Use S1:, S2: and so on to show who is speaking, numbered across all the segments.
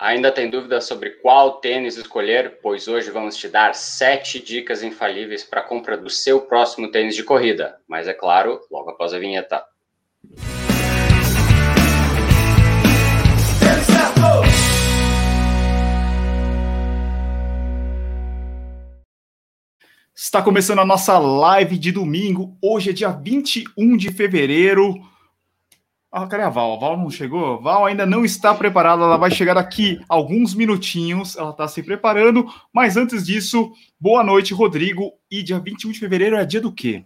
S1: Ainda tem dúvida sobre qual tênis escolher? Pois hoje vamos te dar sete dicas infalíveis para a compra do seu próximo tênis de corrida. Mas é claro, logo após a vinheta.
S2: Está começando a nossa live de domingo. Hoje é dia 21 de fevereiro. Ah, cadê a Val? A Val não chegou? A Val ainda não está preparada, ela vai chegar daqui alguns minutinhos, ela está se preparando, mas antes disso, boa noite, Rodrigo. E dia 21 de fevereiro é dia do quê?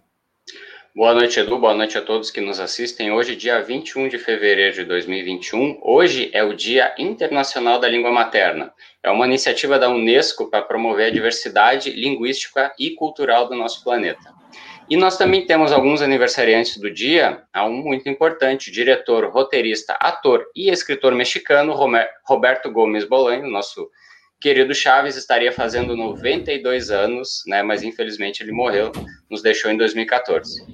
S1: Boa noite, Edu. Boa noite a todos que nos assistem. Hoje, dia 21 de fevereiro de 2021, hoje é o Dia Internacional da Língua Materna. É uma iniciativa da Unesco para promover a diversidade linguística e cultural do nosso planeta. E nós também temos alguns aniversariantes do dia, há um muito importante, diretor, roteirista, ator e escritor mexicano, Roberto Gomes Bolanho, nosso querido Chaves, estaria fazendo 92 anos, né, mas infelizmente ele morreu, nos deixou em 2014.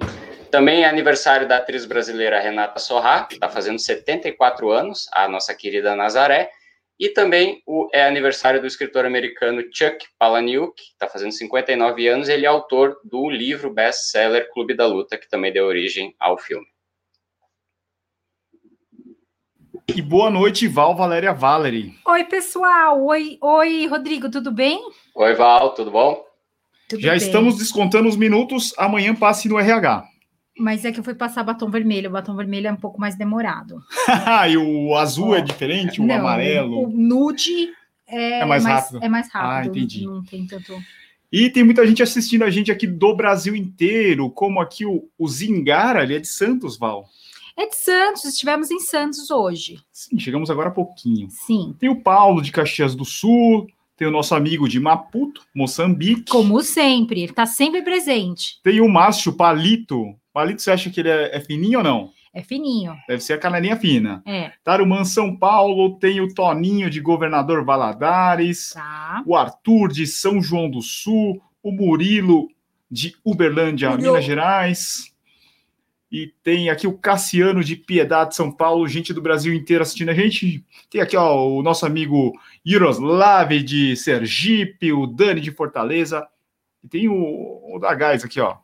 S1: Também é aniversário da atriz brasileira Renata Sorrá, que está fazendo 74 anos, a nossa querida Nazaré, e também o, é aniversário do escritor americano Chuck Palahniuk, que está fazendo 59 anos, ele é autor do livro best-seller Clube da Luta, que também deu origem ao filme.
S2: E boa noite, Val Valéria Valery.
S3: Oi, pessoal. Oi, oi, Rodrigo, tudo bem?
S1: Oi, Val, tudo bom?
S2: Tudo Já bem. estamos descontando os minutos, amanhã passe no RH.
S3: Mas é que eu fui passar batom vermelho. O batom vermelho é um pouco mais demorado.
S2: e o azul oh. é diferente? O Não, amarelo?
S3: O nude é, é mais, mais, rápido. É mais rápido.
S2: Ah, entendi. Não tem tanto. E tem muita gente assistindo a gente aqui do Brasil inteiro, como aqui o, o Zingara, ele é de Santos, Val.
S3: É de Santos, estivemos em Santos hoje.
S2: Sim, chegamos agora há pouquinho.
S3: Sim.
S2: Tem o Paulo de Caxias do Sul, tem o nosso amigo de Maputo, Moçambique.
S3: Como sempre, ele está sempre presente.
S2: Tem o Márcio Palito, Palito, você acha que ele é, é, fininho ou não?
S3: É fininho.
S2: Deve ser a canelinha fina.
S3: É.
S2: Tarumã, São Paulo, tem o Toninho de Governador Valadares.
S3: Tá.
S2: O Arthur de São João do Sul. O Murilo de Uberlândia, Murilo. Minas Gerais. E tem aqui o Cassiano de Piedade, São Paulo, gente do Brasil inteiro assistindo a gente. Tem aqui ó, o nosso amigo Yaroslav de Sergipe, o Dani de Fortaleza. E tem o, o da Gás aqui, ó.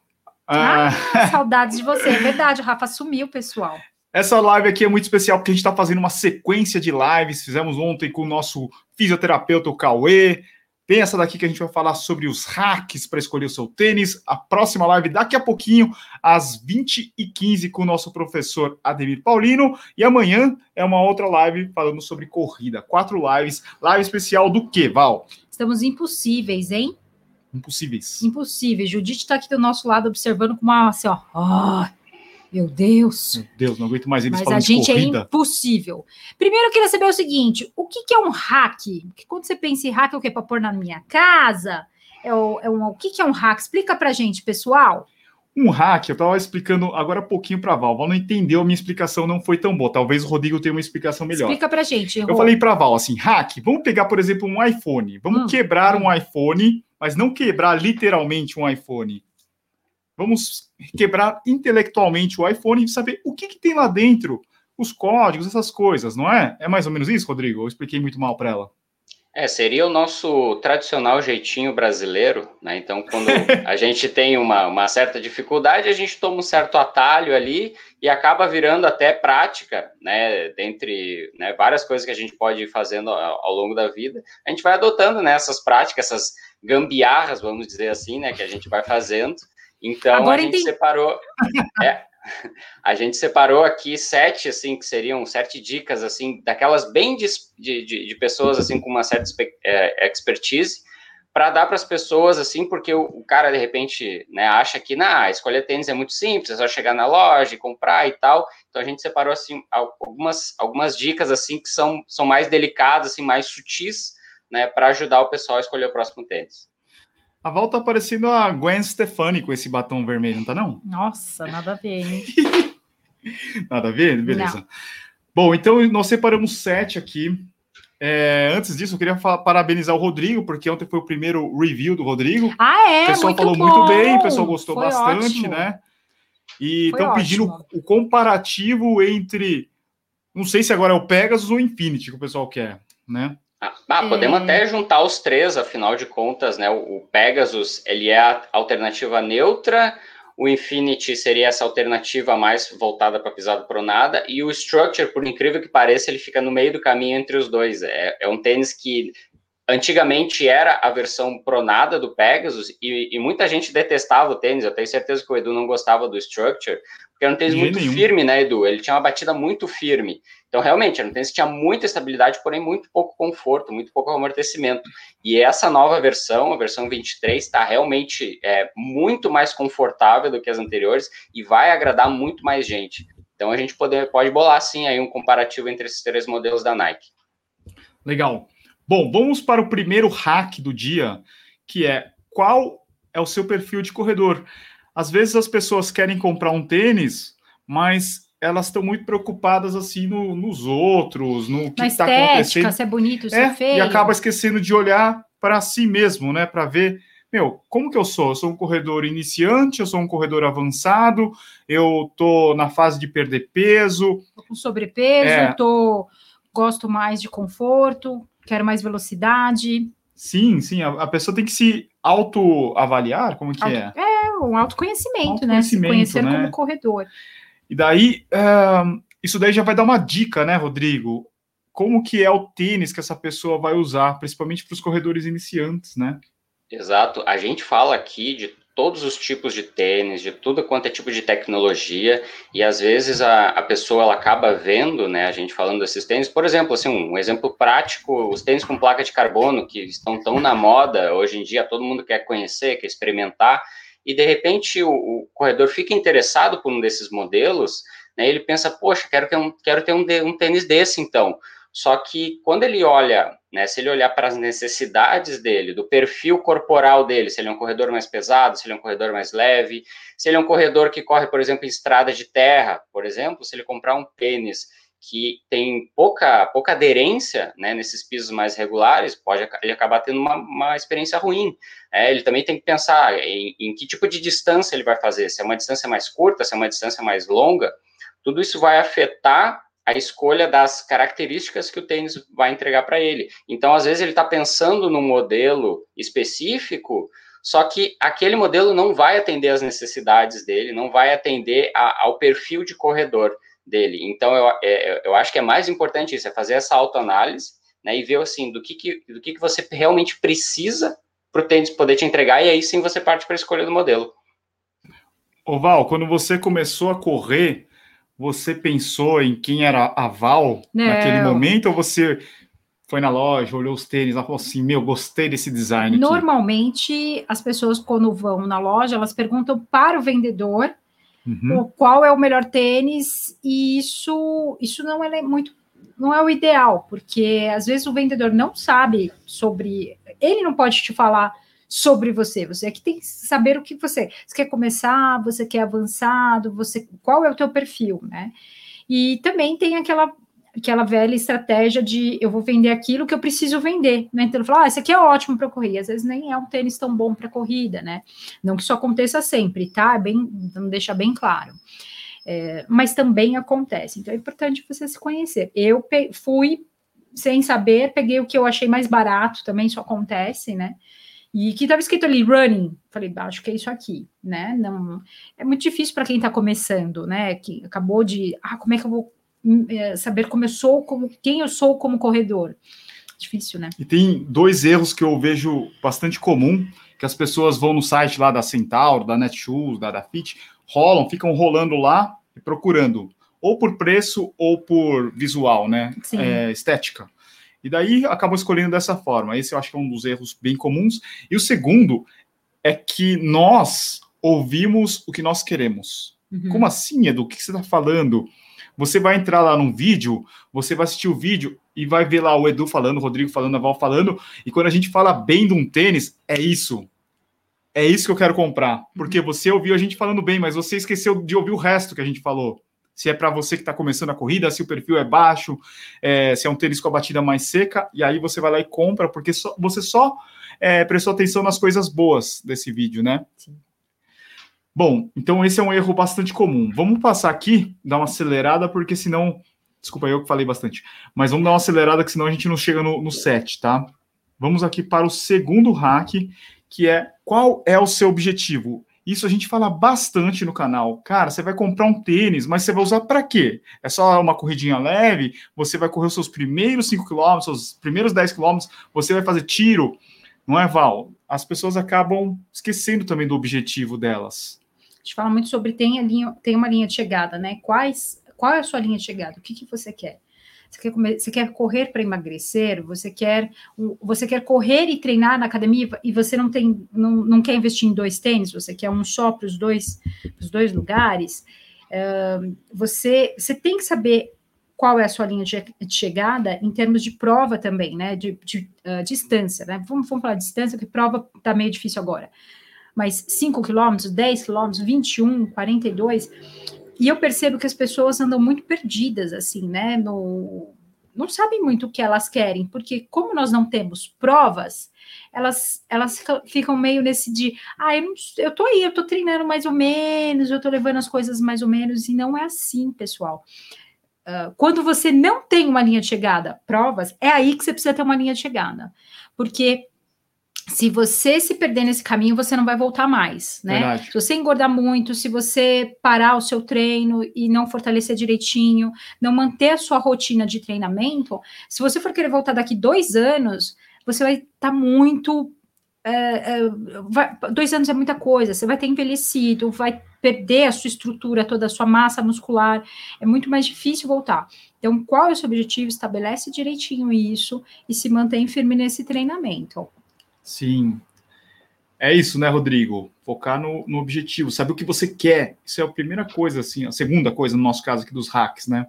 S3: Ah, ah saudades de você. É verdade, o Rafa sumiu, pessoal.
S2: Essa live aqui é muito especial porque a gente está fazendo uma sequência de lives. Fizemos ontem com o nosso fisioterapeuta, o Cauê. Tem essa daqui que a gente vai falar sobre os hacks para escolher o seu tênis. A próxima live daqui a pouquinho, às 20h15, com o nosso professor Ademir Paulino. E amanhã é uma outra live falando sobre corrida. Quatro lives. Live especial do que, Val?
S3: Estamos impossíveis, hein?
S2: impossíveis.
S3: Impossíveis. Judite está aqui do nosso lado observando com uma assim, ó. Oh, meu Deus.
S2: Meu Deus, não aguento mais eles
S3: Mas falando a gente é impossível. Primeiro eu queria saber o seguinte: o que, que é um hack? Porque quando você pensa em hack, é o que? Para pôr na minha casa? É o, é um, o que, que é um hack? Explica pra gente, pessoal.
S2: Um hack, eu estava explicando agora um pouquinho para a Val. Val não entendeu, a minha explicação não foi tão boa. Talvez o Rodrigo tenha uma explicação melhor.
S3: Explica para gente.
S2: Eu falei para a Val assim: hack, vamos pegar, por exemplo, um iPhone. Vamos hum, quebrar hum. um iPhone mas não quebrar literalmente um iPhone. Vamos quebrar intelectualmente o iPhone e saber o que, que tem lá dentro, os códigos, essas coisas, não é? É mais ou menos isso, Rodrigo? Eu expliquei muito mal para ela.
S1: É, seria o nosso tradicional jeitinho brasileiro, né? Então, quando a gente tem uma, uma certa dificuldade, a gente toma um certo atalho ali e acaba virando até prática, né? Dentre né, várias coisas que a gente pode ir fazendo ao, ao longo da vida, a gente vai adotando né, essas práticas, essas gambiarras, vamos dizer assim, né? Que a gente vai fazendo. Então, Agora a gente entendi. separou. É, a gente separou aqui sete, assim, que seriam sete dicas, assim, daquelas bem de, de, de pessoas, assim, com uma certa é, expertise, para dar para as pessoas, assim, porque o, o, cara, de repente, né, acha que, na escolher tênis é muito simples, é só chegar na loja e comprar e tal. Então, a gente separou, assim, algumas, algumas dicas, assim, que são, são mais delicadas, assim, mais sutis, né, para ajudar o pessoal a escolher o próximo tênis.
S2: A Val tá parecendo a Gwen Stefani com esse batom vermelho, não tá não?
S3: Nossa, nada a ver, hein?
S2: nada a ver? Beleza. Não. Bom, então nós separamos sete aqui. É, antes disso, eu queria parabenizar o Rodrigo, porque ontem foi o primeiro review do Rodrigo.
S3: Ah, é?
S2: O pessoal
S3: muito
S2: falou
S3: bom.
S2: muito bem, o pessoal gostou foi bastante, ótimo. né? E estão pedindo o comparativo entre. Não sei se agora é o Pegasus ou o Infinity que o pessoal quer, né?
S1: Ah, podemos é... até juntar os três, afinal de contas, né? O Pegasus, ele é a alternativa neutra, o Infinity seria essa alternativa mais voltada para pisada pronada, e o Structure, por incrível que pareça, ele fica no meio do caminho entre os dois. É, é um tênis que antigamente era a versão pronada do Pegasus, e, e, muita gente detestava o tênis, eu tenho certeza que o Edu não gostava do Structure, porque era um tênis muito nenhum. firme, né, Edu? Ele tinha uma batida muito firme. Então, realmente, era um tênis que tinha muita estabilidade, porém muito pouco conforto, muito pouco amortecimento. E essa nova versão, a versão 23, está realmente é, muito mais confortável do que as anteriores e vai agradar muito mais gente. Então, a gente pode, pode bolar, sim, aí um comparativo entre esses três modelos da Nike.
S2: Legal. Bom, vamos para o primeiro hack do dia, que é qual é o seu perfil de corredor. Às vezes as pessoas querem comprar um tênis, mas elas estão muito preocupadas assim no, nos outros, no que está acontecendo.
S3: Se é bonito, se é, é feio.
S2: E acaba esquecendo de olhar para si mesmo, né? Para ver, meu, como que eu sou? Eu sou um corredor iniciante, eu sou um corredor avançado, eu tô na fase de perder peso.
S3: Tô com sobrepeso, é. tô gosto mais de conforto, quero mais velocidade.
S2: Sim, sim, a, a pessoa tem que se autoavaliar, como que Auto,
S3: é? É, um autoconhecimento, autoconhecimento né? Se conhecer né? como corredor.
S2: E daí, uh, isso daí já vai dar uma dica, né, Rodrigo? Como que é o tênis que essa pessoa vai usar, principalmente para os corredores iniciantes, né?
S1: Exato. A gente fala aqui de todos os tipos de tênis, de tudo quanto é tipo de tecnologia, e às vezes a, a pessoa ela acaba vendo, né, a gente falando desses tênis, por exemplo, assim, um exemplo prático, os tênis com placa de carbono, que estão tão na moda hoje em dia, todo mundo quer conhecer, quer experimentar, e de repente o, o corredor fica interessado por um desses modelos, né, ele pensa, poxa, quero ter um, quero ter um, um tênis desse então, só que quando ele olha, né, se ele olhar para as necessidades dele, do perfil corporal dele, se ele é um corredor mais pesado, se ele é um corredor mais leve, se ele é um corredor que corre, por exemplo, em estrada de terra, por exemplo, se ele comprar um tênis que tem pouca, pouca aderência né, nesses pisos mais regulares, pode ele acabar tendo uma, uma experiência ruim. É, ele também tem que pensar em, em que tipo de distância ele vai fazer, se é uma distância mais curta, se é uma distância mais longa, tudo isso vai afetar a escolha das características que o tênis vai entregar para ele. Então, às vezes, ele está pensando num modelo específico, só que aquele modelo não vai atender às necessidades dele, não vai atender a, ao perfil de corredor dele. Então, eu, é, eu acho que é mais importante isso, é fazer essa autoanálise né, e ver assim, do que, que, do que, que você realmente precisa para o tênis poder te entregar, e aí sim você parte para a escolha do modelo.
S2: Oval, quando você começou a correr, você pensou em quem era a Val Não. naquele momento, ou você foi na loja, olhou os tênis, e falou assim, meu, gostei desse design.
S3: Normalmente, aqui. as pessoas, quando vão na loja, elas perguntam para o vendedor uhum. qual é o melhor tênis, e isso, isso não é muito não é o ideal, porque às vezes o vendedor não sabe sobre. Ele não pode te falar sobre você. Você é que tem que saber o que você, você quer começar, você quer avançado, você qual é o teu perfil, né? E também tem aquela aquela velha estratégia de eu vou vender aquilo que eu preciso vender, né? Então, falar, ah, esse aqui é ótimo para correr, às vezes nem é um tênis tão bom para corrida, né? Não que isso aconteça sempre, tá? É bem, não deixa bem claro. É, mas também acontece, então é importante você se conhecer. Eu fui sem saber, peguei o que eu achei mais barato, também isso acontece, né? E que estava escrito ali running, falei, acho que é isso aqui, né? Não é muito difícil para quem está começando, né? Que acabou de, ah, como é que eu vou saber como eu sou, como quem eu sou como corredor? Difícil, né?
S2: E tem dois erros que eu vejo bastante comum, que as pessoas vão no site lá da Centauro, da Netshoes, da, da Fit, rolam, ficam rolando lá e procurando, ou por preço ou por visual, né? É, estética. E daí acabam escolhendo dessa forma. Esse eu acho que é um dos erros bem comuns. E o segundo é que nós ouvimos o que nós queremos. Uhum. Como assim, Edu? O que você está falando? Você vai entrar lá num vídeo, você vai assistir o vídeo e vai ver lá o Edu falando, o Rodrigo falando, a Val falando, e quando a gente fala bem de um tênis, é isso. É isso que eu quero comprar. Porque uhum. você ouviu a gente falando bem, mas você esqueceu de ouvir o resto que a gente falou se é para você que está começando a corrida, se o perfil é baixo, é, se é um tênis com a batida mais seca, e aí você vai lá e compra, porque só, você só é, prestou atenção nas coisas boas desse vídeo, né? Sim. Bom, então esse é um erro bastante comum. Vamos passar aqui, dar uma acelerada, porque senão Desculpa, eu que falei bastante. Mas vamos dar uma acelerada, que senão a gente não chega no, no set, tá? Vamos aqui para o segundo hack, que é qual é o seu objetivo? Isso a gente fala bastante no canal. Cara, você vai comprar um tênis, mas você vai usar para quê? É só uma corridinha leve? Você vai correr os seus primeiros 5 km, os primeiros 10 km, você vai fazer tiro? Não é, Val? As pessoas acabam esquecendo também do objetivo delas.
S3: Gente fala muito sobre tem, a linha, tem uma linha de chegada, né? Quais, qual é a sua linha de chegada? O que, que você quer? Você quer, comer, você quer correr para emagrecer? Você quer, você quer correr e treinar na academia e você não tem, não, não quer investir em dois tênis? Você quer um só para os dois, dois lugares? Uh, você, você tem que saber qual é a sua linha de, chegada em termos de prova também, né? De, de uh, distância, né? Vamos, vamos falar de distância, que prova está meio difícil agora. Mas 5 quilômetros, 10 quilômetros, 21, 42 e eu percebo que as pessoas andam muito perdidas, assim, né? No, não sabem muito o que elas querem, porque como nós não temos provas, elas, elas ficam meio nesse de, ah, eu, não, eu tô aí, eu tô treinando mais ou menos, eu tô levando as coisas mais ou menos, e não é assim, pessoal. Uh, quando você não tem uma linha de chegada, provas, é aí que você precisa ter uma linha de chegada. Porque se você se perder nesse caminho, você não vai voltar mais, né? Verdade. Se você engordar muito, se você parar o seu treino e não fortalecer direitinho, não manter a sua rotina de treinamento, se você for querer voltar daqui dois anos, você vai estar tá muito. É, é, vai, dois anos é muita coisa, você vai ter envelhecido, vai perder a sua estrutura, toda a sua massa muscular, é muito mais difícil voltar. Então, qual é o seu objetivo? Estabelece direitinho isso e se mantém firme nesse treinamento.
S2: Sim. É isso, né, Rodrigo? Focar no, no objetivo, saber o que você quer. Isso é a primeira coisa, assim, a segunda coisa no nosso caso aqui dos hacks, né?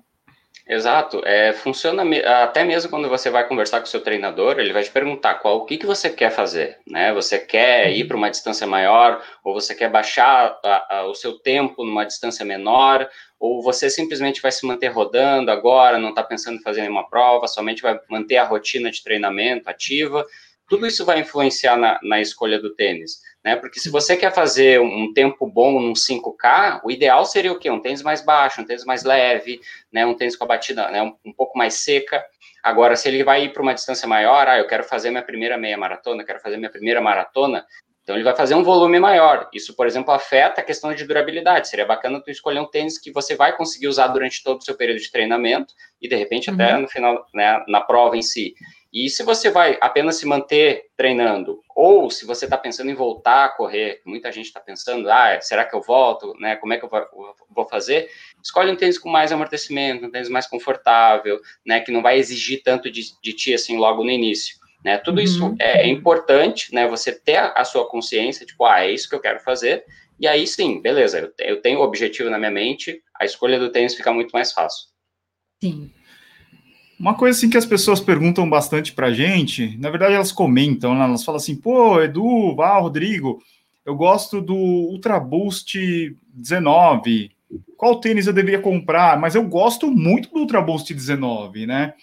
S1: Exato. É, funciona até mesmo quando você vai conversar com o seu treinador, ele vai te perguntar qual o que, que você quer fazer, né? Você quer ir para uma distância maior, ou você quer baixar a, a, o seu tempo numa distância menor, ou você simplesmente vai se manter rodando agora, não está pensando em fazer nenhuma prova, somente vai manter a rotina de treinamento ativa tudo isso vai influenciar na, na escolha do tênis, né? Porque se você quer fazer um tempo bom num 5K, o ideal seria o quê? Um tênis mais baixo, um tênis mais leve, né? Um tênis com a batida né? um, um pouco mais seca. Agora, se ele vai ir para uma distância maior, ah, eu quero fazer minha primeira meia maratona, quero fazer minha primeira maratona, então ele vai fazer um volume maior. Isso, por exemplo, afeta a questão de durabilidade. Seria bacana tu escolher um tênis que você vai conseguir usar durante todo o seu período de treinamento e de repente uhum. até no final, né, na prova em si. E se você vai apenas se manter treinando, ou se você está pensando em voltar a correr, muita gente está pensando, ah, será que eu volto, né? Como é que eu vou fazer? Escolhe um tênis com mais amortecimento, um tênis mais confortável, né? Que não vai exigir tanto de, de ti assim logo no início. Né? Tudo uhum. isso é, é, importante, né? Você ter a, sua consciência, tipo, ah, é isso que eu quero fazer. E aí sim, beleza, eu, eu tenho o objetivo na minha mente, a escolha do tênis fica muito mais fácil.
S3: Sim.
S2: Uma coisa assim que as pessoas perguntam bastante pra gente, na verdade elas comentam, né? elas falam assim, pô, Edu, Val, Rodrigo, eu gosto do Ultra Boost 19, qual tênis eu deveria comprar? Mas eu gosto muito do Ultra Boost 19, né?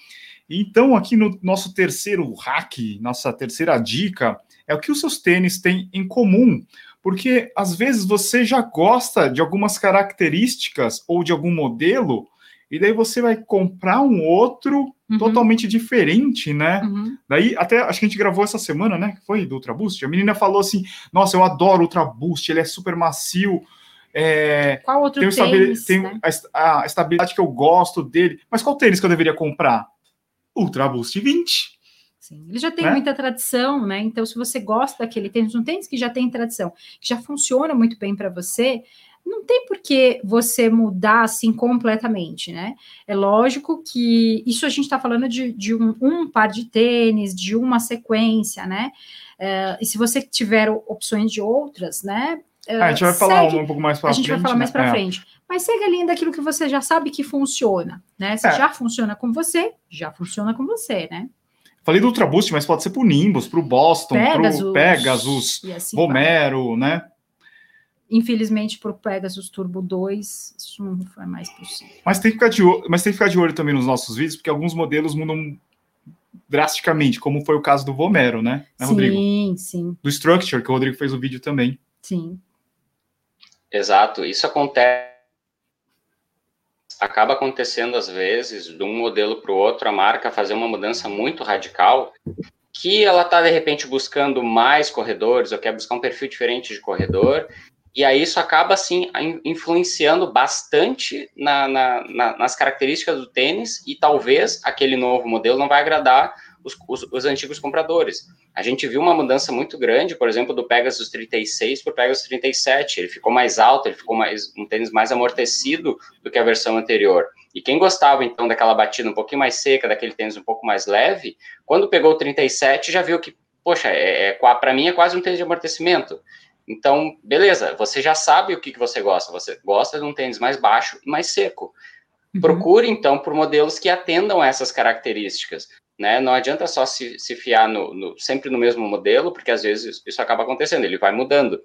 S2: Então, aqui no nosso terceiro hack, nossa terceira dica, é o que os seus tênis têm em comum. Porque às vezes você já gosta de algumas características ou de algum modelo, e daí você vai comprar um outro uhum. totalmente diferente, né? Uhum. Daí, até acho que a gente gravou essa semana, né? Foi do Ultra Boost. A menina falou assim: Nossa, eu adoro o Ultra Boost, ele é super macio. É,
S3: qual outro tem, tênis,
S2: tem né? a, a, estabilidade que eu gosto dele. Mas qual tênis que eu deveria comprar? Ultra Boost 20.
S3: Sim, ele já tem né? muita tradição, né? Então, se você gosta daquele tênis, um tênis que já tem tradição, que já funciona muito bem para você, não tem por que você mudar assim completamente, né? É lógico que isso a gente está falando de, de um, um, par de tênis, de uma sequência, né? É, e se você tiver opções de outras, né?
S2: É, a gente vai segue, falar um pouco mais para
S3: frente. A gente vai falar mais para né? frente. É. Mas segue a linha daquilo que você já sabe que funciona, né? Se é. já funciona com você, já funciona com você, né?
S2: Falei do Ultra Boost, mas pode ser para o Nimbus, para o Boston, para o Pegasus, assim Romero, vai. né?
S3: Infelizmente, para o Pegasus Turbo 2, isso não foi mais possível.
S2: Mas tem, que ficar de olho, mas tem que ficar de olho também nos nossos vídeos, porque alguns modelos mudam drasticamente, como foi o caso do Vomero, né,
S3: né sim, Rodrigo? Sim, sim.
S2: Do Structure, que o Rodrigo fez o vídeo também.
S3: Sim.
S1: Exato, isso acontece acaba acontecendo às vezes, de um modelo para o outro, a marca fazer uma mudança muito radical, que ela está de repente buscando mais corredores, ou quer buscar um perfil diferente de corredor, e aí isso acaba assim influenciando bastante na, na, na, nas características do tênis, e talvez aquele novo modelo não vai agradar os, os, os, antigos compradores. A gente viu uma mudança muito grande, por exemplo, do Pegasus 36 para o Pegasus 37. Ele ficou mais alto, ele ficou mais um tênis mais amortecido do que a versão anterior. E quem gostava então daquela batida um pouquinho mais seca, daquele tênis um pouco mais leve, quando pegou o 37 já viu que, poxa, é, é para mim é quase um tênis de amortecimento. Então, beleza, você já sabe o que, que você gosta. Você gosta de um tênis mais baixo e mais seco. Uhum. Procure, então, por modelos que atendam a essas características. Né? Não adianta só se, se fiar no, no, sempre no mesmo modelo, porque às vezes isso acaba acontecendo, ele vai mudando.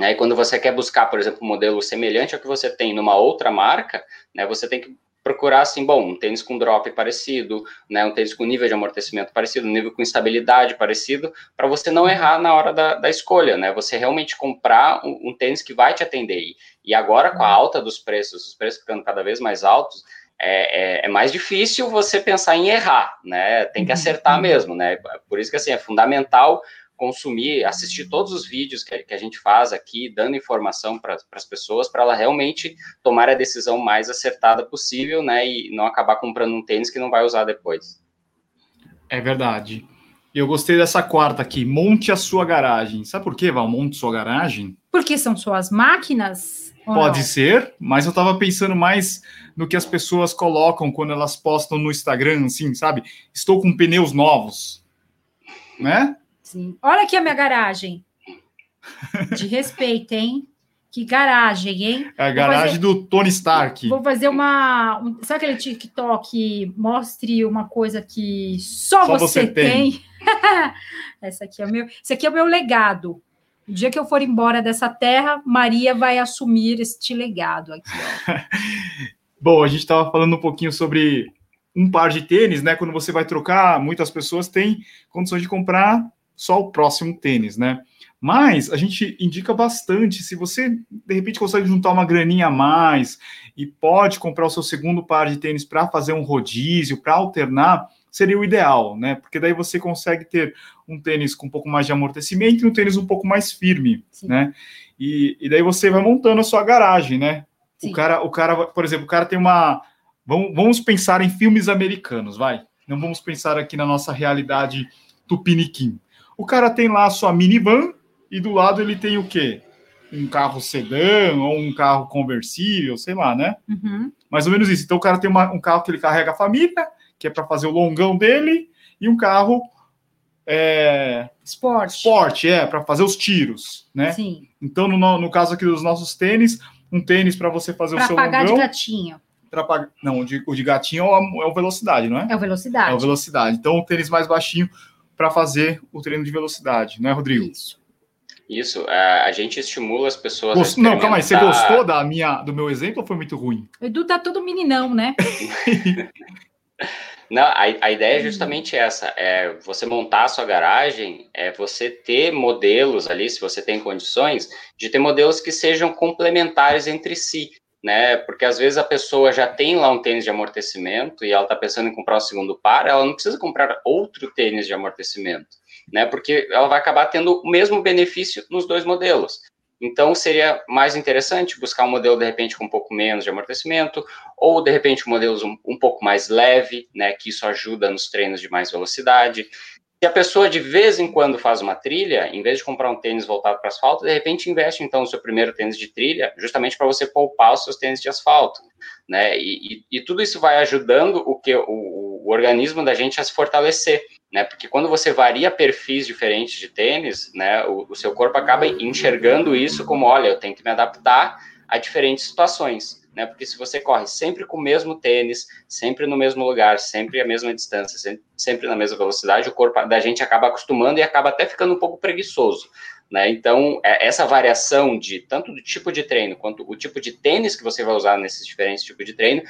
S1: Aí quando você quer buscar, por exemplo, um modelo semelhante ao que você tem numa outra marca, né, você tem que procurar assim, bom, um tênis com drop parecido, né, um tênis com nível de amortecimento parecido, um nível com estabilidade parecido, para você não errar na hora da, da escolha, né? Você realmente comprar um, um, tênis que vai te atender. E agora, com a alta dos preços, os preços ficando cada vez mais altos, é, é, é, mais difícil você pensar em errar, né? Tem que uhum. acertar mesmo, né? Por isso que assim é fundamental consumir, assistir todos os vídeos que, que a gente faz aqui, dando informação para as pessoas, para ela realmente tomar a decisão mais acertada possível, né? E não acabar comprando um tênis que não vai usar depois.
S2: É verdade. Eu gostei dessa quarta aqui. Monte a sua garagem. Sabe por que, Val? Monte sua garagem?
S3: Porque são suas máquinas
S2: Pode ser, mas eu tava pensando mais no que as pessoas colocam quando elas postam no Instagram, assim, sabe? Estou com pneus novos, né?
S3: Sim. Olha aqui a minha garagem. De respeito, hein? Que garagem, hein?
S2: É a garagem fazer, do Tony Stark.
S3: Vou fazer uma. Um, sabe aquele TikTok? Mostre uma coisa que só, só você, você, tem. tem. Essa aqui é o meu. Esse aqui é o meu legado. O dia que eu for embora dessa terra, Maria vai assumir este legado aqui.
S2: Bom, a gente estava falando um pouquinho sobre um par de tênis, né? Quando você vai trocar, muitas pessoas têm condições de comprar só o próximo tênis, né? Mas a gente indica bastante, se você de repente consegue juntar uma graninha a mais e pode comprar o seu segundo par de tênis para fazer um rodízio, para alternar, seria o ideal, né? Porque daí você consegue ter um tênis com um pouco mais de amortecimento e um tênis um pouco mais firme, Sim. né? E, e, daí você vai montando a sua garagem, né? Sim. O cara, o cara, por exemplo, o cara tem uma. Vamos, vamos pensar em filmes americanos, vai. Não vamos pensar aqui na nossa realidade tupiniquim. O cara tem lá a sua minivan e do lado ele tem o quê? Um carro sedã ou um carro conversível, sei lá, né? Uhum. Mais ou menos isso. Então o cara tem uma, um carro que ele carrega a família, que é para fazer o longão dele, e um carro é,
S3: esporte.
S2: esporte, é, para fazer os tiros, né? Sim. Então, no, no caso aqui dos nossos tênis, um tênis para você fazer pra o seu
S3: pagar longão. de gatinho.
S2: Pra, não, o de, o de gatinho é o, é o velocidade, não é?
S3: É o velocidade.
S2: É o velocidade. Então, um tênis mais baixinho para fazer o treino de velocidade, não é, Rodrigo?
S1: Isso. Isso, a, gente estimula as pessoas.
S2: Gost... Não, calma aí, você gostou da minha, do meu exemplo ou foi muito ruim?
S3: O Edu tá todo meninão, né?
S1: Não, a, a ideia é uhum. justamente essa: é você montar a sua garagem, é você ter modelos ali, se você tem condições, de ter modelos que sejam complementares entre si, né? Porque às vezes a pessoa já tem lá um tênis de amortecimento e ela está pensando em comprar um segundo par, ela não precisa comprar outro tênis de amortecimento, né? Porque ela vai acabar tendo o mesmo benefício nos dois modelos. Então, seria mais interessante buscar um modelo, de repente, com um pouco menos de amortecimento, ou, de repente, um modelo um, um pouco mais leve, né, que isso ajuda nos treinos de mais velocidade. Se a pessoa, de vez em quando, faz uma trilha, em vez de comprar um tênis voltado para asfalto, de repente, investe, então, no seu primeiro tênis de trilha, justamente para você poupar os seus tênis de asfalto, né, e, e, e tudo isso vai ajudando o que o, o organismo da gente a se fortalecer né? Porque quando você varia perfis diferentes de tênis, né, o, o, seu corpo acaba enxergando isso como, olha, eu tenho que me adaptar a diferentes situações, né? Porque se você corre sempre com o mesmo tênis, sempre no mesmo lugar, sempre a mesma distância, sempre, na mesma velocidade, o corpo da gente acaba acostumando e acaba até ficando um pouco preguiçoso. Né? Então, é, essa variação de tanto do tipo de treino quanto o tipo de tênis que você vai usar nesses diferentes tipos de treino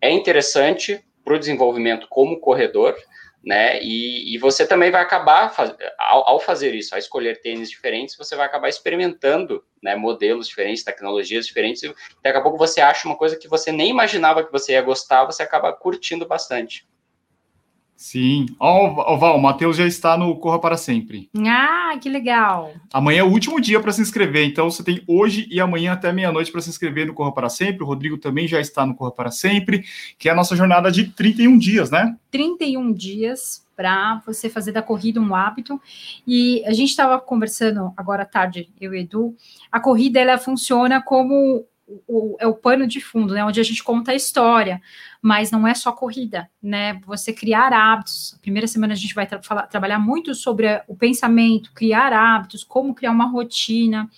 S1: é interessante para o desenvolvimento como corredor, né? E, e você também vai acabar, faz, ao, ao, fazer isso, ao escolher tênis diferentes, você vai acabar experimentando né, modelos diferentes, tecnologias diferentes, e daqui a pouco você acha uma coisa que você nem imaginava que você ia gostar, você acaba curtindo bastante.
S2: Sim. Ó, oh, Val, o Matheus já está no Corra para Sempre.
S3: Ah, que legal.
S2: Amanhã é o último dia para se inscrever, então você tem hoje e amanhã até meia-noite para se inscrever no Corra para Sempre. O Rodrigo também já está no Corra para Sempre, que é a nossa jornada de 31 dias, né?
S3: 31 dias para você fazer da corrida um hábito. E a gente estava conversando agora à tarde, eu e Edu. A corrida ela funciona como o, é o pano de fundo, né? Onde a gente conta a história, mas não é só corrida, né? Você criar hábitos. A primeira semana a gente vai tra falar, trabalhar muito sobre o pensamento, criar hábitos, como criar uma rotina.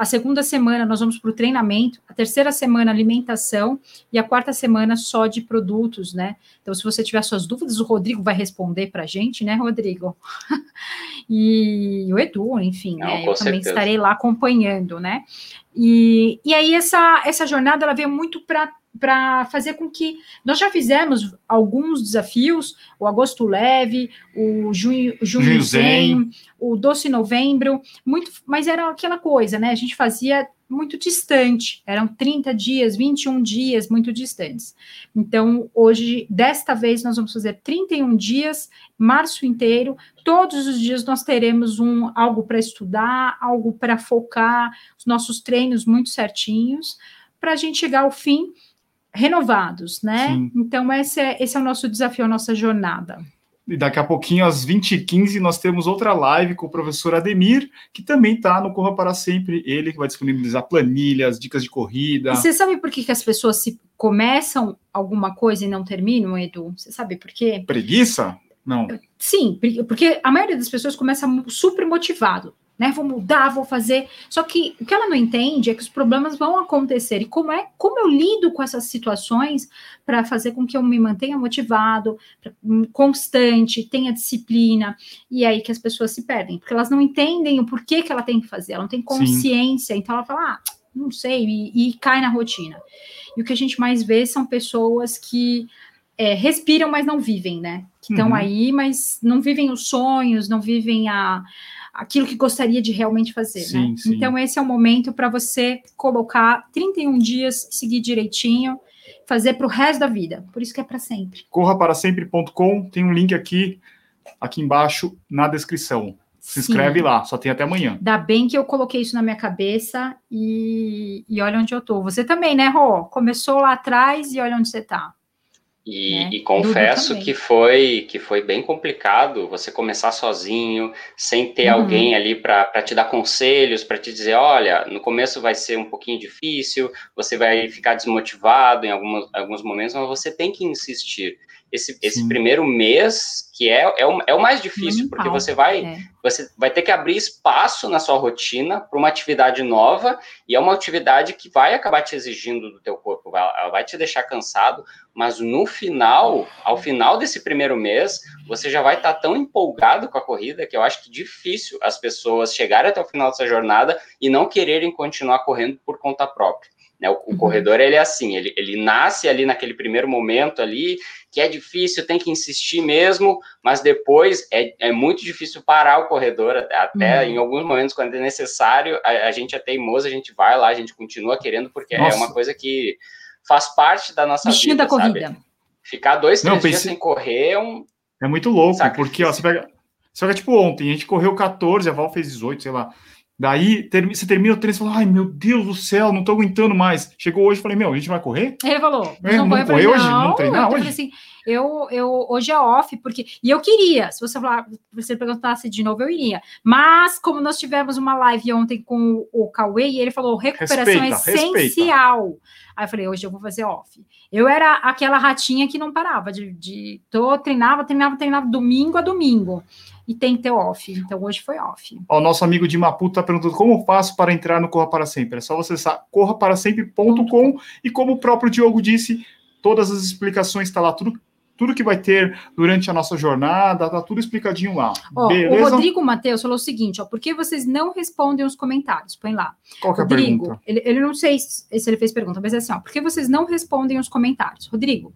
S3: A segunda semana nós vamos para o treinamento, a terceira semana alimentação e a quarta semana só de produtos, né? Então, se você tiver suas dúvidas, o Rodrigo vai responder para a gente, né, Rodrigo? e o Edu, enfim, Não, né? Eu certeza. também estarei lá acompanhando, né? E, e aí essa, essa jornada ela veio muito para para fazer com que nós já fizemos alguns desafios, o agosto leve, o junho, junho zen, o doce novembro, muito, mas era aquela coisa, né? A gente fazia muito distante, eram 30 dias, 21 dias, muito distantes. Então, hoje, desta vez, nós vamos fazer 31 dias, março inteiro, todos os dias nós teremos um algo para estudar, algo para focar, os nossos treinos muito certinhos, para a gente chegar ao fim renovados, né? Sim. Então, esse é, esse é o nosso desafio, a nossa jornada.
S2: E daqui a pouquinho, às 20h15, nós temos outra live com o professor Ademir, que também está no Corra para Sempre. Ele que vai disponibilizar planilhas, dicas de corrida.
S3: E você sabe por que, que as pessoas se começam alguma coisa e não terminam, Edu? Você sabe por quê?
S2: Preguiça? Não.
S3: Sim, porque a maioria das pessoas começa super motivado né? Vou mudar, vou fazer. Só que o que ela não entende é que os problemas vão acontecer. E como é, como eu lido com essas situações para fazer com que eu me mantenha motivado, hum, constante, tenha disciplina, e é aí que as pessoas se perdem, porque elas não entendem o porquê que ela tem que fazer, ela não tem consciência, Sim. então ela fala, ah, não sei, e, e cai na rotina. E o que a gente mais vê são pessoas que é, respiram, mas não vivem, né? Que estão uhum. aí, mas não vivem os sonhos, não vivem a, aquilo que gostaria de realmente fazer, sim, né? Sim. Então, esse é o momento para você colocar 31 dias, seguir direitinho, fazer para o resto da vida. Por isso que é para sempre.
S2: Corraparasempre.com, tem um link aqui, aqui embaixo na descrição. Se inscreve Sim. lá, só tem até amanhã.
S3: Dá bem que eu coloquei isso na minha cabeça e, e olha onde eu tô. Você também, né, Rô? Começou lá atrás e olha onde você tá.
S1: E, né? e confesso que foi que foi bem complicado você começar sozinho, sem ter uhum. alguém ali para te dar conselhos, para te dizer, olha, no começo vai ser um pouquinho difícil, você vai ficar desmotivado em alguns, alguns momentos, mas você tem que insistir esse, esse primeiro mês, que é, é, o, é o mais difícil, porque você vai, é. você vai ter que abrir espaço na sua rotina para uma atividade nova, e é uma atividade que vai acabar te exigindo do teu corpo, vai, ela vai te deixar cansado, mas no final, ao final desse primeiro mês, você já vai estar tá tão empolgado com a corrida que eu acho que difícil as pessoas chegarem até o final dessa jornada e não quererem continuar correndo por conta própria. Né? O, o uhum. corredor, ele é assim, ele, ele nasce ali naquele primeiro momento ali, que é difícil, tem que insistir mesmo, mas depois é, é muito difícil parar o corredor, até uhum. em alguns momentos, quando é necessário, a, a, gente é teimoso, a gente vai lá, a gente continua querendo, porque Nossa. é uma coisa que faz parte da nossa Bichinho vida, da corrida. Sabe? Ficar dois, três Não, dias sem correr é um...
S2: É muito louco, sacrifício. porque ó, você pega... Você pega, tipo, ontem, a gente correu 14, a Val fez 18, sei lá. Daí ter, você termina o treino e fala: Ai meu Deus do céu, não tô aguentando mais. Chegou hoje e falei: Meu, a gente vai correr?
S3: Ele falou:
S2: é, Não, não correr hoje? Não, não treinar
S3: hoje? Assim, eu, eu, hoje é off, porque. E eu queria, se você falar, você perguntasse de novo, eu iria. Mas, como nós tivemos uma live ontem com o Cauê, e ele falou: recuperação respeita, é essencial. Respeita. Aí eu falei: hoje eu vou fazer off. Eu era aquela ratinha que não parava de. de tô, treinava, treinava, treinava domingo a domingo e tem que ter off. Então hoje foi off.
S2: O nosso amigo de Maputo está perguntando como faço para entrar no Corra Para Sempre. É só você acessar corraparasempre.com e como o próprio Diogo disse, todas as explicações está lá tudo tudo que vai ter durante a nossa jornada, tá tudo explicadinho lá.
S3: Ó, o Rodrigo Matheus falou o seguinte, ó, por que vocês não respondem os comentários? Põe lá.
S2: Qual que é
S3: Rodrigo,
S2: a pergunta?
S3: Ele, ele não sei se ele fez pergunta, mas é assim, ó, por que vocês não respondem os comentários? Rodrigo,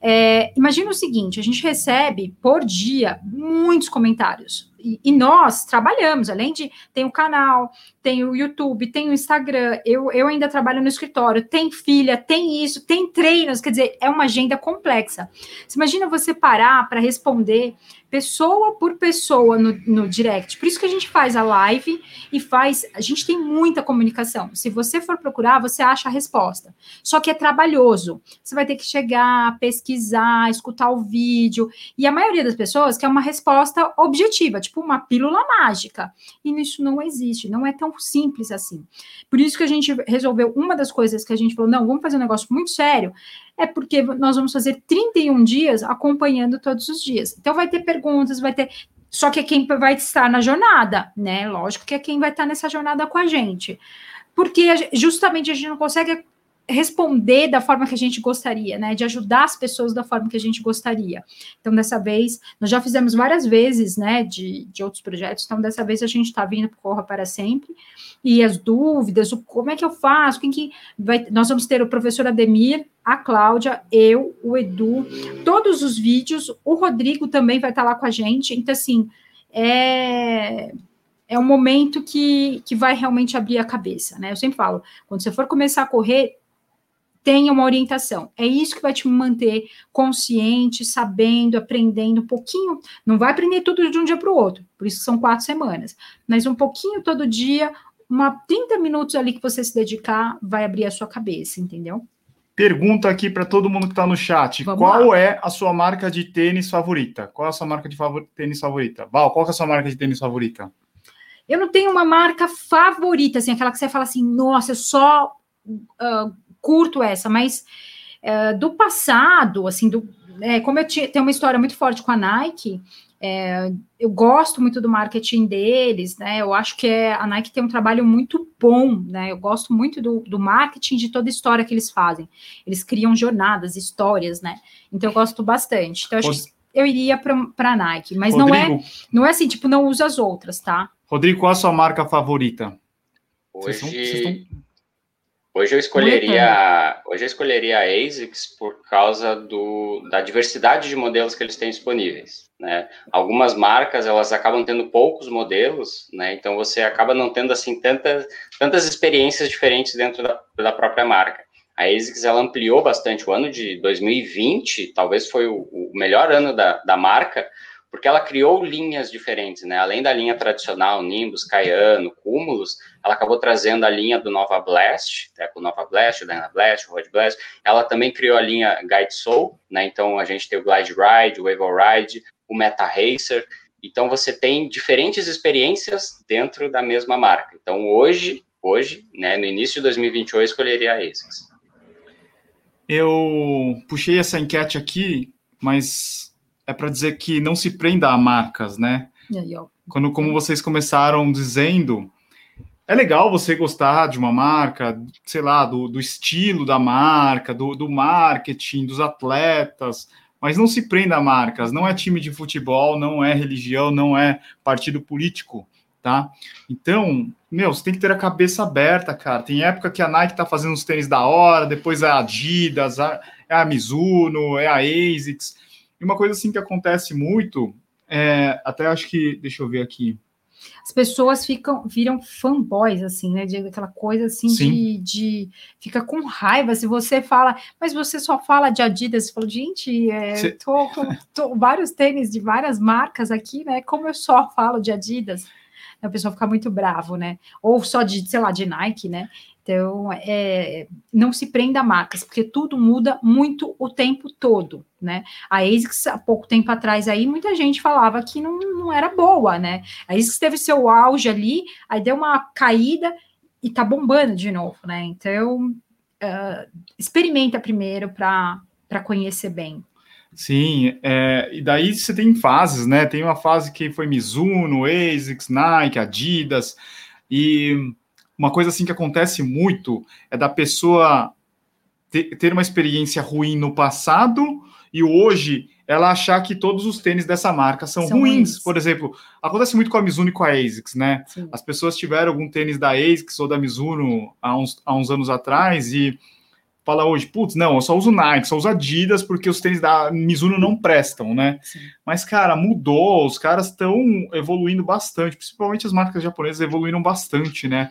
S3: é, imagina o seguinte, a gente recebe por dia muitos comentários, e, e, nós trabalhamos, além de tem o canal, tem o YouTube, tem o Instagram, eu, eu ainda trabalho no escritório, tem filha, tem isso, tem treinos, quer dizer, é uma agenda complexa. Você imagina você parar para responder pessoa por pessoa no, no direct. Por isso que a gente faz a live e faz. A gente tem muita comunicação. Se você for procurar, você acha a resposta. Só que é trabalhoso. Você vai ter que chegar, pesquisar, escutar o vídeo. E a maioria das pessoas quer uma resposta objetiva, tipo uma pílula mágica. E isso não existe, não é tão simples assim. Por isso que a gente resolveu, uma das coisas que a gente falou, não, vamos fazer um negócio muito sério, é porque nós vamos fazer 31 dias acompanhando todos os dias. Então vai ter perguntas, vai ter. Só que é quem vai estar na jornada, né? Lógico que é quem vai estar nessa jornada com a gente. Porque justamente a gente não consegue responder da forma que a gente gostaria, né? De ajudar as pessoas da forma que a gente gostaria. Então, dessa vez, nós já fizemos várias vezes, né? De, de outros projetos. Então, dessa vez a gente está vindo para Corra para Sempre. E as dúvidas, o, como é que eu faço? Quem que vai. Nós vamos ter o professor Ademir, a Cláudia, eu, o Edu, todos os vídeos. O Rodrigo também vai estar lá com a gente. Então, assim, é é um momento que, que vai realmente abrir a cabeça, né? Eu sempre falo, quando você for começar a correr, tenha uma orientação. É isso que vai te manter consciente, sabendo, aprendendo um pouquinho. Não vai aprender tudo de um dia para o outro, por isso são quatro semanas, mas um pouquinho todo dia, uma 30 minutos ali que você se dedicar, vai abrir a sua cabeça, entendeu?
S2: Pergunta aqui para todo mundo que está no chat. Vamos qual lá. é a sua marca de tênis favorita? Qual é a sua marca de favor... tênis favorita? Val, qual é a sua marca de tênis favorita?
S3: Eu não tenho uma marca favorita, assim, aquela que você fala assim, nossa, eu só uh, curto essa, mas é, do passado, assim, do, é, como eu tenho uma história muito forte com a Nike, é, eu gosto muito do marketing deles, né? Eu acho que é, a Nike tem um trabalho muito bom, né? Eu gosto muito do, do marketing de toda a história que eles fazem. Eles criam jornadas, histórias, né? Então eu gosto bastante. Então eu acho que eu iria para a Nike, mas Rodrigo, não é não é assim, tipo, não usa as outras, tá?
S2: Rodrigo, qual a sua marca favorita?
S1: Hoje, vocês estão, Hoje eu escolheria, hoje eu escolheria a ASICS por causa do, da diversidade de modelos que eles têm disponíveis. Né? Algumas marcas elas acabam tendo poucos modelos, né? então você acaba não tendo assim tantas, tantas experiências diferentes dentro da, da própria marca. A ASICS ela ampliou bastante o ano de 2020, talvez foi o, o melhor ano da, da marca, porque ela criou linhas diferentes, né? Além da linha tradicional, Nimbus, Cayano, Cúmulos, ela acabou trazendo a linha do Nova Blast, né? com Nova Blast, o Dyna Blast, Road Blast. Ela também criou a linha Guide Soul, né? Então a gente tem o Glide Ride, o Wave Ride, o Meta Racer. Então você tem diferentes experiências dentro da mesma marca. Então hoje, hoje, né, no início de 2021 eu escolheria a ASICS.
S2: Eu puxei essa enquete aqui, mas é para dizer que não se prenda a marcas, né? Quando, como vocês começaram dizendo, é legal você gostar de uma marca, sei lá, do, do estilo da marca, do, do marketing, dos atletas, mas não se prenda a marcas. Não é time de futebol, não é religião, não é partido político, tá? Então, meu, você tem que ter a cabeça aberta, cara. Tem época que a Nike tá fazendo os tênis da hora, depois é a Adidas, é a Mizuno, é a ASICS. E uma coisa assim que acontece muito, é, até acho que, deixa eu ver aqui.
S3: As pessoas ficam, viram fanboys, assim, né? De aquela coisa assim de, de, Fica com raiva se você fala, mas você só fala de Adidas. Você fala, gente, é, Cê... tô com tô, vários tênis de várias marcas aqui, né? Como eu só falo de Adidas? A pessoa fica muito bravo, né? Ou só de, sei lá, de Nike, né? Então, é, não se prenda a marcas, porque tudo muda muito o tempo todo, né? A ASICS, há pouco tempo atrás aí, muita gente falava que não, não era boa, né? A ASICS teve seu auge ali, aí deu uma caída e tá bombando de novo, né? Então, uh, experimenta primeiro para conhecer bem.
S2: Sim, é, e daí você tem fases, né? Tem uma fase que foi Mizuno, ASICS, Nike, Adidas, e uma coisa assim que acontece muito é da pessoa ter, uma experiência ruim no passado e hoje ela achar que todos os tênis dessa marca são, são ruins. ruins. Por exemplo, acontece muito com a Mizuno e com a ASICS, né? Sim. As pessoas tiveram algum tênis da ASICS ou da Mizuno há uns, há uns anos atrás e fala hoje, putz, não, eu só uso Nike, só uso Adidas porque os tênis da Mizuno não prestam, né? Sim. Mas, cara, mudou, os caras estão evoluindo bastante, principalmente as marcas japonesas evoluíram bastante, né?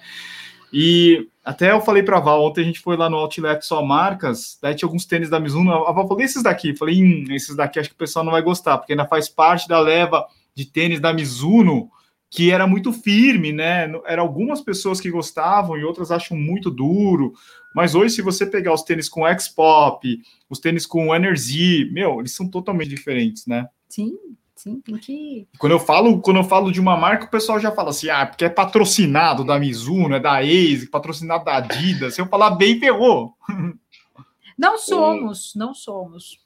S2: E até eu falei para a Val, ontem a gente foi lá no Outlet Só Marcas, daí tinha alguns tênis da Mizuno, a Val falou, esses daqui? falei, hum, esses daqui acho que o pessoal não vai gostar, porque ainda faz parte da leva de tênis da Mizuno, que era muito firme, né? Era algumas pessoas que gostavam e outras acham muito duro. Mas hoje, se você pegar os tênis com X-Pop, os tênis com Energy, meu, eles são totalmente diferentes, né?
S3: Sim, Sim, tem que.
S2: Quando eu falo, quando eu falo de uma marca, o pessoal já fala assim: ah, porque é patrocinado da Mizuno, é da ASIC, patrocinado da Adidas. Se eu falar bem, ferrou.
S3: Não somos, não somos.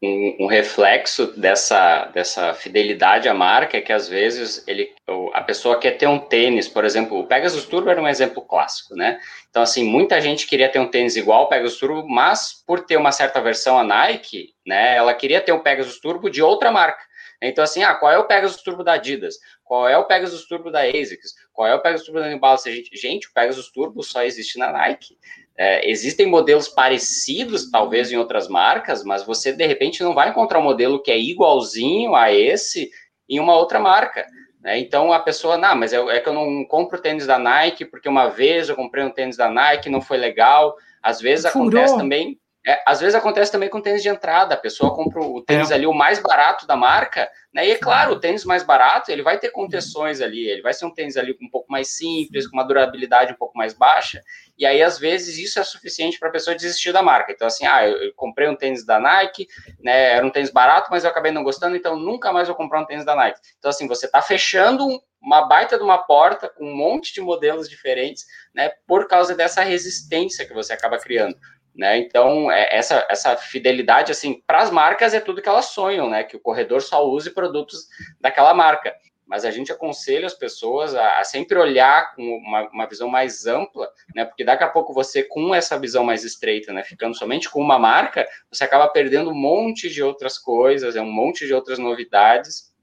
S1: Um, um, reflexo dessa, dessa fidelidade à marca é que às vezes ele, a pessoa quer ter um tênis, por exemplo, o Pegasus Turbo era um exemplo clássico, né? Então, assim, muita gente queria ter um tênis igual ao Pegasus Turbo, mas por ter uma certa versão a Nike, né, ela queria ter um Pegasus Turbo de outra marca. Então, assim, ah, qual é o Pegasus Turbo da Adidas? Qual é o Pegasus Turbo da ASICS? Qual é o Pegasus Turbo da New Balance? Gente, gente, o Pegasus Turbo só existe na Nike. É, existem modelos parecidos, talvez, em outras marcas, mas você, de repente, não vai encontrar um modelo que é igualzinho a esse em uma outra marca. Né? Então, a pessoa, não, mas é, é que eu não compro tênis da Nike, porque uma vez eu comprei um tênis da Nike, não foi legal. Às vezes Furou. acontece também é, às vezes acontece também com tênis de entrada, a pessoa compra o tênis é. ali o mais barato da marca, né? E é claro, o tênis mais barato, ele vai ter contenções ali, ele vai ser um tênis ali um pouco mais simples, com uma durabilidade um pouco mais baixa, e aí às vezes isso é suficiente para a pessoa desistir da marca. Então assim, ah, eu, eu, comprei um tênis da Nike, né? Era um tênis barato, mas eu acabei não gostando, então nunca mais vou comprar um tênis da Nike. Então assim, você está fechando uma baita de uma porta com um monte de modelos diferentes, né? Por causa dessa resistência que você acaba criando. Né? Então, é, essa, essa fidelidade, assim, para as marcas é tudo que elas sonham, né? Que o corredor só use produtos daquela marca. Mas a gente aconselha as pessoas a, a sempre olhar com uma, uma, visão mais ampla, né? Porque daqui a pouco você, com essa visão mais estreita, né? Ficando somente com uma marca, você acaba perdendo um monte de outras coisas, é um monte de outras novidades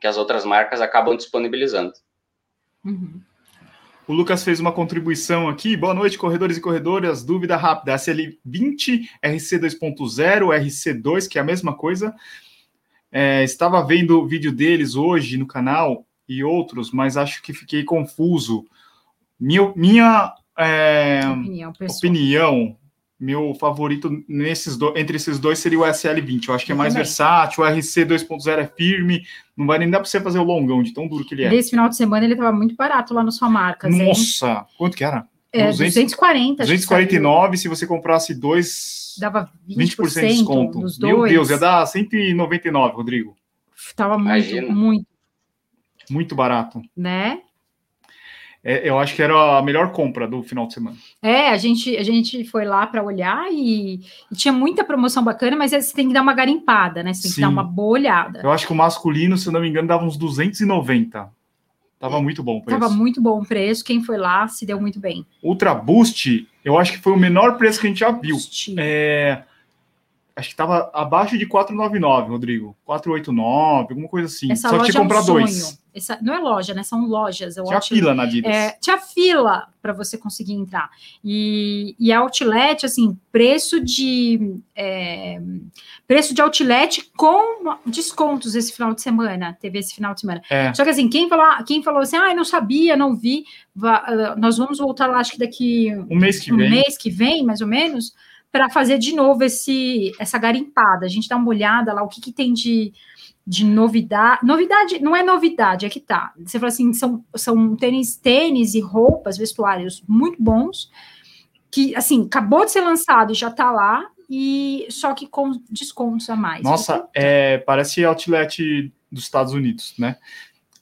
S1: que as outras marcas acabam disponibilizando.
S2: Uhum. O Lucas fez uma contribuição aqui. Boa noite, corredores e corredoras. Dúvida rápida: SL20, RC 2.0, RC2, que é a mesma coisa. É, estava vendo o vídeo deles hoje no canal e outros, mas acho que fiquei confuso. Minha, minha é, opinião, opinião meu favorito nesses do, entre esses dois seria o SL20. Eu acho que é mais versátil, o RC 2.0 é firme, não vai nem dar para você fazer o longão de tão duro que ele é.
S3: Esse final de semana ele estava muito barato lá na sua marca.
S2: Nossa, hein? quanto que era?
S3: É, 200, 240.
S2: 249, se você comprasse dois,
S3: dava 20%, 20% de desconto. Dos
S2: dois. Meu Deus, ia dar 199, Rodrigo.
S3: Tava muito, Imagina. muito.
S2: Muito barato.
S3: Né?
S2: É, eu acho que era a melhor compra do final de semana.
S3: É, a gente, a gente foi lá para olhar e, e, tinha muita promoção bacana, mas você tem que dar uma garimpada, né? Você tem Sim. que dar uma boa olhada.
S2: Eu acho que o masculino, se eu não me engano, dava uns 290. Tava é, muito bom o preço.
S3: Tava muito bom o preço. Quem foi lá se deu muito bem.
S2: Ultra Boost, eu acho que foi o menor preço que a gente já viu. É, acho que estava abaixo de 499, Rodrigo. 489, alguma coisa assim.
S3: Essa Só que tinha que comprar é um dois. Essa, não é loja, né? São lojas.
S2: Eu tinha fila na Adidas.
S3: É, tinha fila para você conseguir entrar. E, e outlet, assim, preço de é, preço de outlet com descontos esse final de semana. Teve esse final de semana. É. Só que assim, quem falou, quem falou assim, ah, não sabia, não vi, ah, nós vamos voltar lá, acho que daqui
S2: um mês que
S3: um
S2: vem.
S3: mês que vem, mais ou menos para fazer de novo esse essa garimpada. A gente dá uma olhada lá, o que, que tem de, de novidade. Novidade não é novidade, é que tá. Você fala assim, são, são tênis, tênis e roupas, vestuários muito bons, que assim, acabou de ser lançado e já tá lá, e só que com descontos a mais.
S2: Nossa, é, parece outlet dos Estados Unidos, né?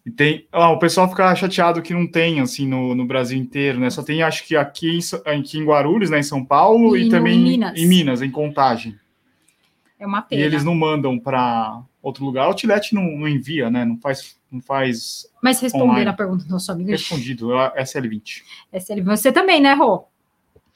S2: E tem, ah, o pessoal fica chateado que não tem, assim, no, no Brasil inteiro, né? Só tem, acho que aqui, aqui em Guarulhos, né, em São Paulo, e, e também em Minas. em Minas, em Contagem.
S3: É uma pena.
S2: E eles não mandam para outro lugar. O Outlet não, não, envia, né? Não faz, não faz.
S3: Mas responder a pergunta do nosso amigo.
S2: Respondido, é SL20.
S3: SL20. Você também, né, Rô?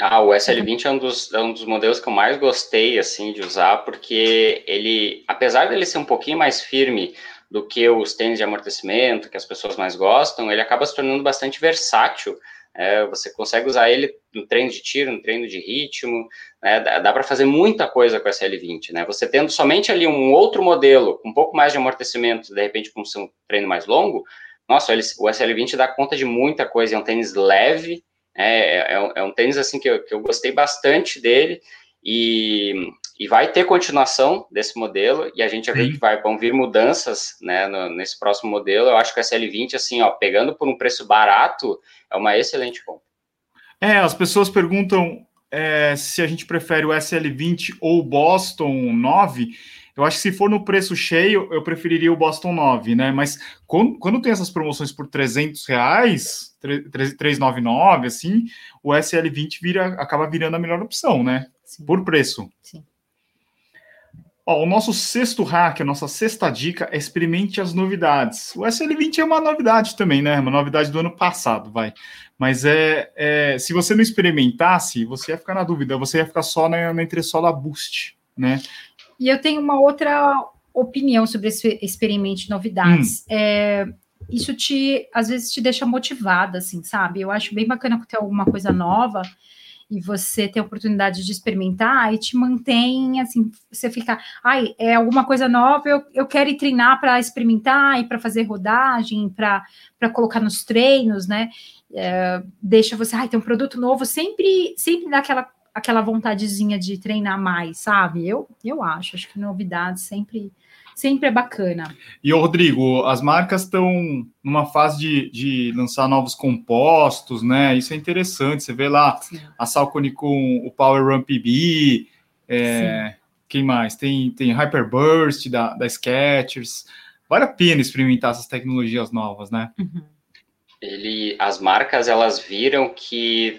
S1: Ah, o SL20 é um, dos, é um dos modelos que eu mais gostei, assim, de usar, porque ele, apesar dele ser um pouquinho mais firme do que os tênis de amortecimento, que as pessoas mais gostam, ele acaba se tornando bastante versátil. É, você consegue usar ele no treino de tiro, no treino de ritmo, né, dá, dá para fazer muita coisa com o SL20, né? Você tendo somente ali um outro modelo, um pouco mais de amortecimento, de repente com um treino mais longo, nossa, ele, o SL20 dá conta de muita coisa, é um tênis leve, é, é, é um tênis assim que eu, que eu gostei bastante dele, e, e vai ter continuação desse modelo, e a gente já vê que vai, vão vir mudanças né, no, nesse próximo modelo. Eu acho que o SL20, assim, ó, pegando por um preço barato, é uma excelente compra.
S2: É, as pessoas perguntam é, se a gente prefere o SL20 ou o Boston 9. Eu acho que se for no preço cheio, eu preferiria o Boston 9, né? Mas quando, quando tem essas promoções por 300 reais, 399, assim, o SL20 vira, acaba virando a melhor opção, né? Sim. por preço. Sim. Ó, o nosso sexto hack, a nossa sexta dica é experimente as novidades. O SL20 é uma novidade também, né? Uma novidade do ano passado, vai. Mas é, é se você não experimentasse, você ia ficar na dúvida, você ia ficar só na, na entressola Boost, né?
S3: E eu tenho uma outra opinião sobre esse experimente novidades. Hum. É, isso te, às vezes, te deixa motivada, assim, sabe? Eu acho bem bacana ter alguma coisa nova e você tem a oportunidade de experimentar e te mantém assim, você fica, ai, é alguma coisa nova, eu, eu quero ir treinar para experimentar e para fazer rodagem, para colocar nos treinos, né? É, deixa você, ai, tem um produto novo, sempre, sempre dá aquela, aquela vontadezinha de treinar mais, sabe? Eu, eu acho, acho que novidades sempre sempre é bacana.
S2: E, Rodrigo, as marcas estão numa fase de, de lançar novos compostos, né? Isso é interessante. Você vê lá Sim. a Salcone com o Power Run PB, é, quem mais? Tem, tem Hyperburst da, da Skechers. Vale a pena experimentar essas tecnologias novas, né? Uhum.
S1: Ele, as marcas elas viram que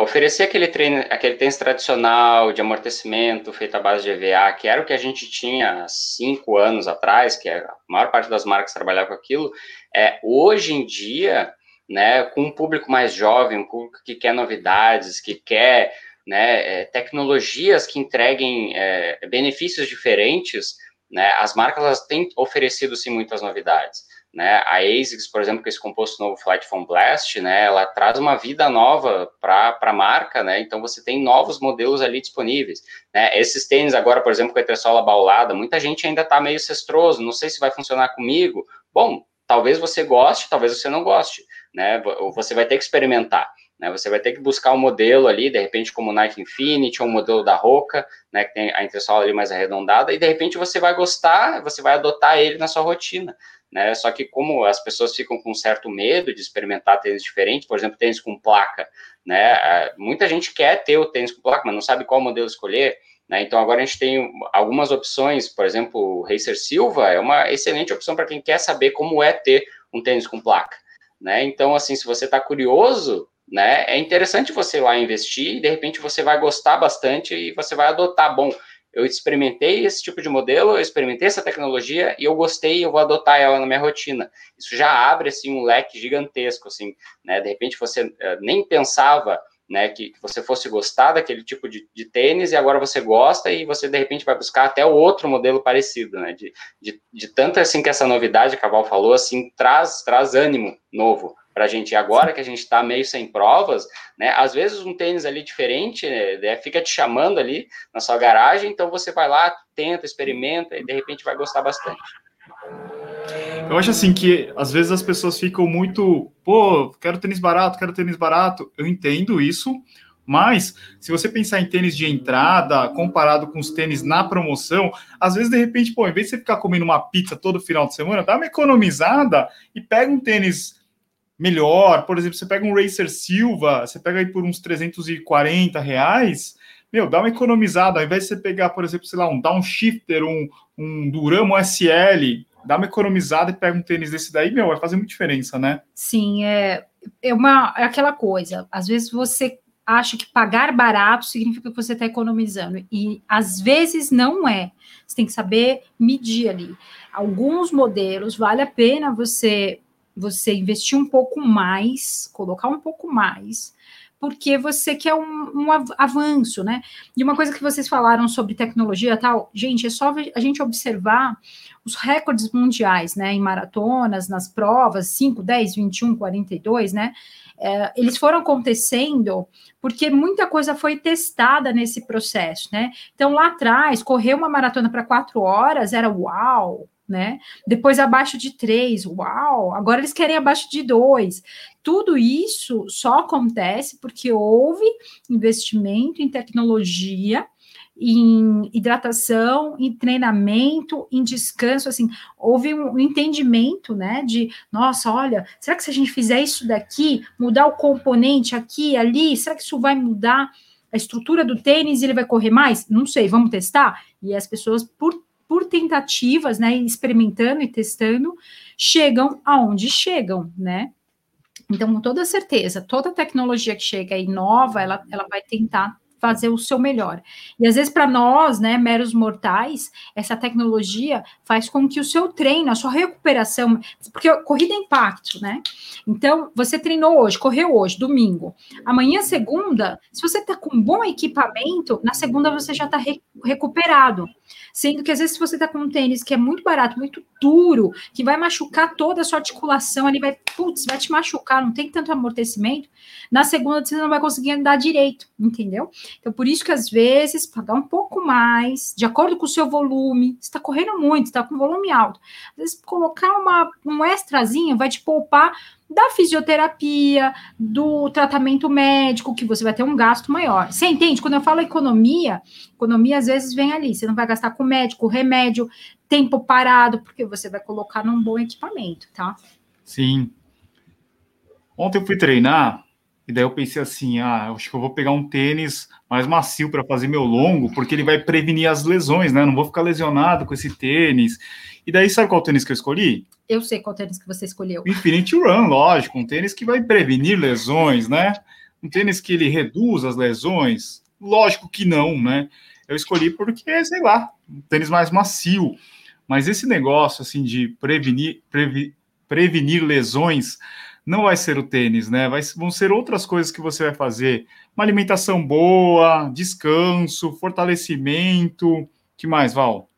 S1: oferecer aquele treino, aquele tênis tradicional de amortecimento feito à base de EVA, que era o que a gente tinha cinco anos atrás, que a maior parte das marcas trabalhava com aquilo, é, hoje em dia, né, com um público mais jovem, um público que quer novidades, que quer né, é, tecnologias que entreguem é, benefícios diferentes, né, as marcas elas têm oferecido sim muitas novidades. Né? A ASICS, por exemplo, com esse composto novo Flight Foam Blast, né, ela traz uma vida nova para a marca, né? Então você tem novos modelos ali disponíveis. Né? Esses tênis agora, por exemplo, com a entressola baulada, muita gente ainda está meio cestroso, não sei se vai funcionar comigo. Bom, talvez você goste, talvez você não goste, né? Você vai ter que experimentar. Né, você vai ter que buscar um modelo ali, de repente, como o Nike Infinity, ou um modelo da Roca, né, que tem a entressola ali mais arredondada, e de repente você vai gostar, você vai adotar ele na sua rotina né? Só que como as pessoas ficam com certo medo de experimentar tênis diferentes, por exemplo, tênis com placa, né? Muita gente quer ter o tênis com placa, mas não sabe qual modelo escolher, né? Então agora a gente tem algumas opções, por exemplo, o Racer Silva é uma excelente opção para quem quer saber como é ter um tênis com placa, né? Então assim, se você está curioso, né? É interessante você ir lá investir, e de repente você vai gostar bastante e você vai adotar. Bom, eu experimentei esse tipo de modelo, eu experimentei essa tecnologia e eu gostei e eu vou adotar ela na minha rotina. Isso já abre, assim, um leque gigantesco, assim, né? De repente você uh, nem pensava, né, que, que, você fosse gostar daquele tipo de, de, tênis e agora você gosta e você, de repente, vai buscar até outro modelo parecido, né? De, de, de tanto, assim, que essa novidade que a Val falou, assim, traz, traz ânimo novo para a gente. agora que a gente está meio sem provas, né? Às vezes um tênis ali diferente né, fica te chamando ali na sua garagem, então você vai lá, tenta, experimenta e de repente vai gostar bastante.
S2: Eu acho assim que às vezes as pessoas ficam muito, pô, quero tênis barato, quero tênis barato. Eu entendo isso, mas se você pensar em tênis de entrada comparado com os tênis na promoção, às vezes de repente, pô, em vez de você ficar comendo uma pizza todo final de semana, dá uma economizada e pega um tênis melhor. Por exemplo, você pega um Racer Silva, você pega aí por uns 340 reais, meu, dá uma economizada. Ao invés de você pegar, por exemplo, sei lá, um Downshifter, um, um Duramo SL, dá uma economizada e pega um tênis desse daí, meu, vai fazer muita diferença, né?
S3: Sim, é, é, uma, é aquela coisa. Às vezes você acha que pagar barato significa que você está economizando. E às vezes não é. Você tem que saber medir ali. Alguns modelos vale a pena você você investir um pouco mais, colocar um pouco mais, porque você quer um, um, avanço, né? E uma coisa que vocês falaram sobre tecnologia tal, gente, é só a gente observar os recordes mundiais, né, em maratonas, nas provas, 5, 10, 21, 42, né? É, eles foram acontecendo porque muita coisa foi testada nesse processo, né? Então, lá atrás, correr uma maratona para quatro horas era uau, né? Depois abaixo de três, uau! Agora eles querem abaixo de dois. Tudo isso só acontece porque houve investimento em tecnologia, em hidratação, em treinamento, em descanso, assim, houve um entendimento, né, de, nossa, olha, será que se a gente fizer isso daqui, mudar o componente aqui, ali, será que isso vai mudar a estrutura do tênis e ele vai correr mais? Não sei, vamos testar? E as pessoas, por por tentativas, né, experimentando e testando, chegam aonde chegam, né? Então, com toda certeza, toda tecnologia que chega aí nova, ela, ela vai tentar fazer o seu melhor. E às vezes, para nós, né, meros mortais, essa tecnologia faz com que o seu treino, a sua recuperação, porque corrida é impacto, né? Então, você treinou hoje, correu hoje, domingo. Amanhã, segunda, se você está com bom equipamento, na segunda você já está re recuperado. Sendo que às vezes, se você está com um tênis que é muito barato, muito duro, que vai machucar toda a sua articulação, ali vai, putz, vai te machucar, não tem tanto amortecimento, na segunda você não vai conseguir andar direito, entendeu? Então, por isso que às vezes, pagar um pouco mais, de acordo com o seu volume, está correndo muito, está com volume alto. Às vezes, colocar uma, um extrazinho vai te poupar da fisioterapia, do tratamento médico, que você vai ter um gasto maior. Você entende? Quando eu falo economia, economia às vezes vem ali. Você não vai gastar com médico, remédio, tempo parado, porque você vai colocar num bom equipamento, tá?
S2: Sim. Ontem eu fui treinar e daí eu pensei assim, ah, acho que eu vou pegar um tênis mais macio para fazer meu longo, porque ele vai prevenir as lesões, né? Não vou ficar lesionado com esse tênis. E daí sabe qual tênis que eu escolhi?
S3: Eu sei qual tênis que você escolheu.
S2: Infinity Run, lógico, um tênis que vai prevenir lesões, né? Um tênis que ele reduz as lesões. Lógico que não, né? Eu escolhi porque, sei lá, um tênis mais macio. Mas esse negócio assim de prevenir, previ, prevenir lesões não vai ser o tênis, né? Vai, vão ser outras coisas que você vai fazer. Uma alimentação boa, descanso, fortalecimento. que mais, Val?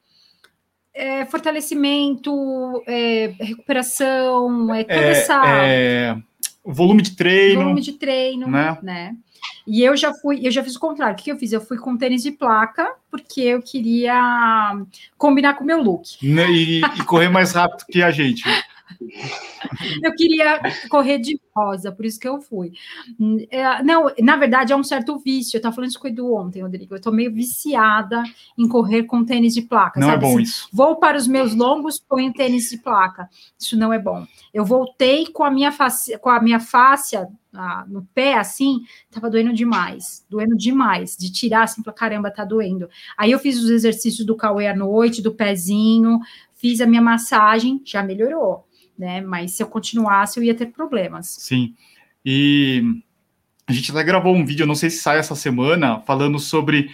S3: É, fortalecimento, é, recuperação, é toda é, essa.
S2: É, volume de treino.
S3: Volume de treino, né? né? E eu já fui, eu já fiz o contrário. O que eu fiz? Eu fui com tênis de placa, porque eu queria combinar com o meu look.
S2: E, e correr mais rápido que a gente.
S3: Eu queria correr de rosa, por isso que eu fui. É, não, na verdade, é um certo vício. Eu estava falando isso com o Edu ontem, Rodrigo. Eu estou meio viciada em correr com tênis de placa.
S2: Não
S3: é sabe?
S2: é bom assim, isso.
S3: Vou para os meus longos, ponho tênis de placa. Isso não é bom. Eu voltei com a minha face, com a minha fáscia ah, no pé, assim, tava doendo demais, doendo demais, de tirar assim, para caramba, tá doendo. Aí eu fiz os exercícios do Cauê à noite, do pezinho, fiz a minha massagem, já melhorou né? Mas se eu continuasse, eu ia ter problemas.
S2: Sim. E a gente até gravou um vídeo, não sei se sai essa semana, falando sobre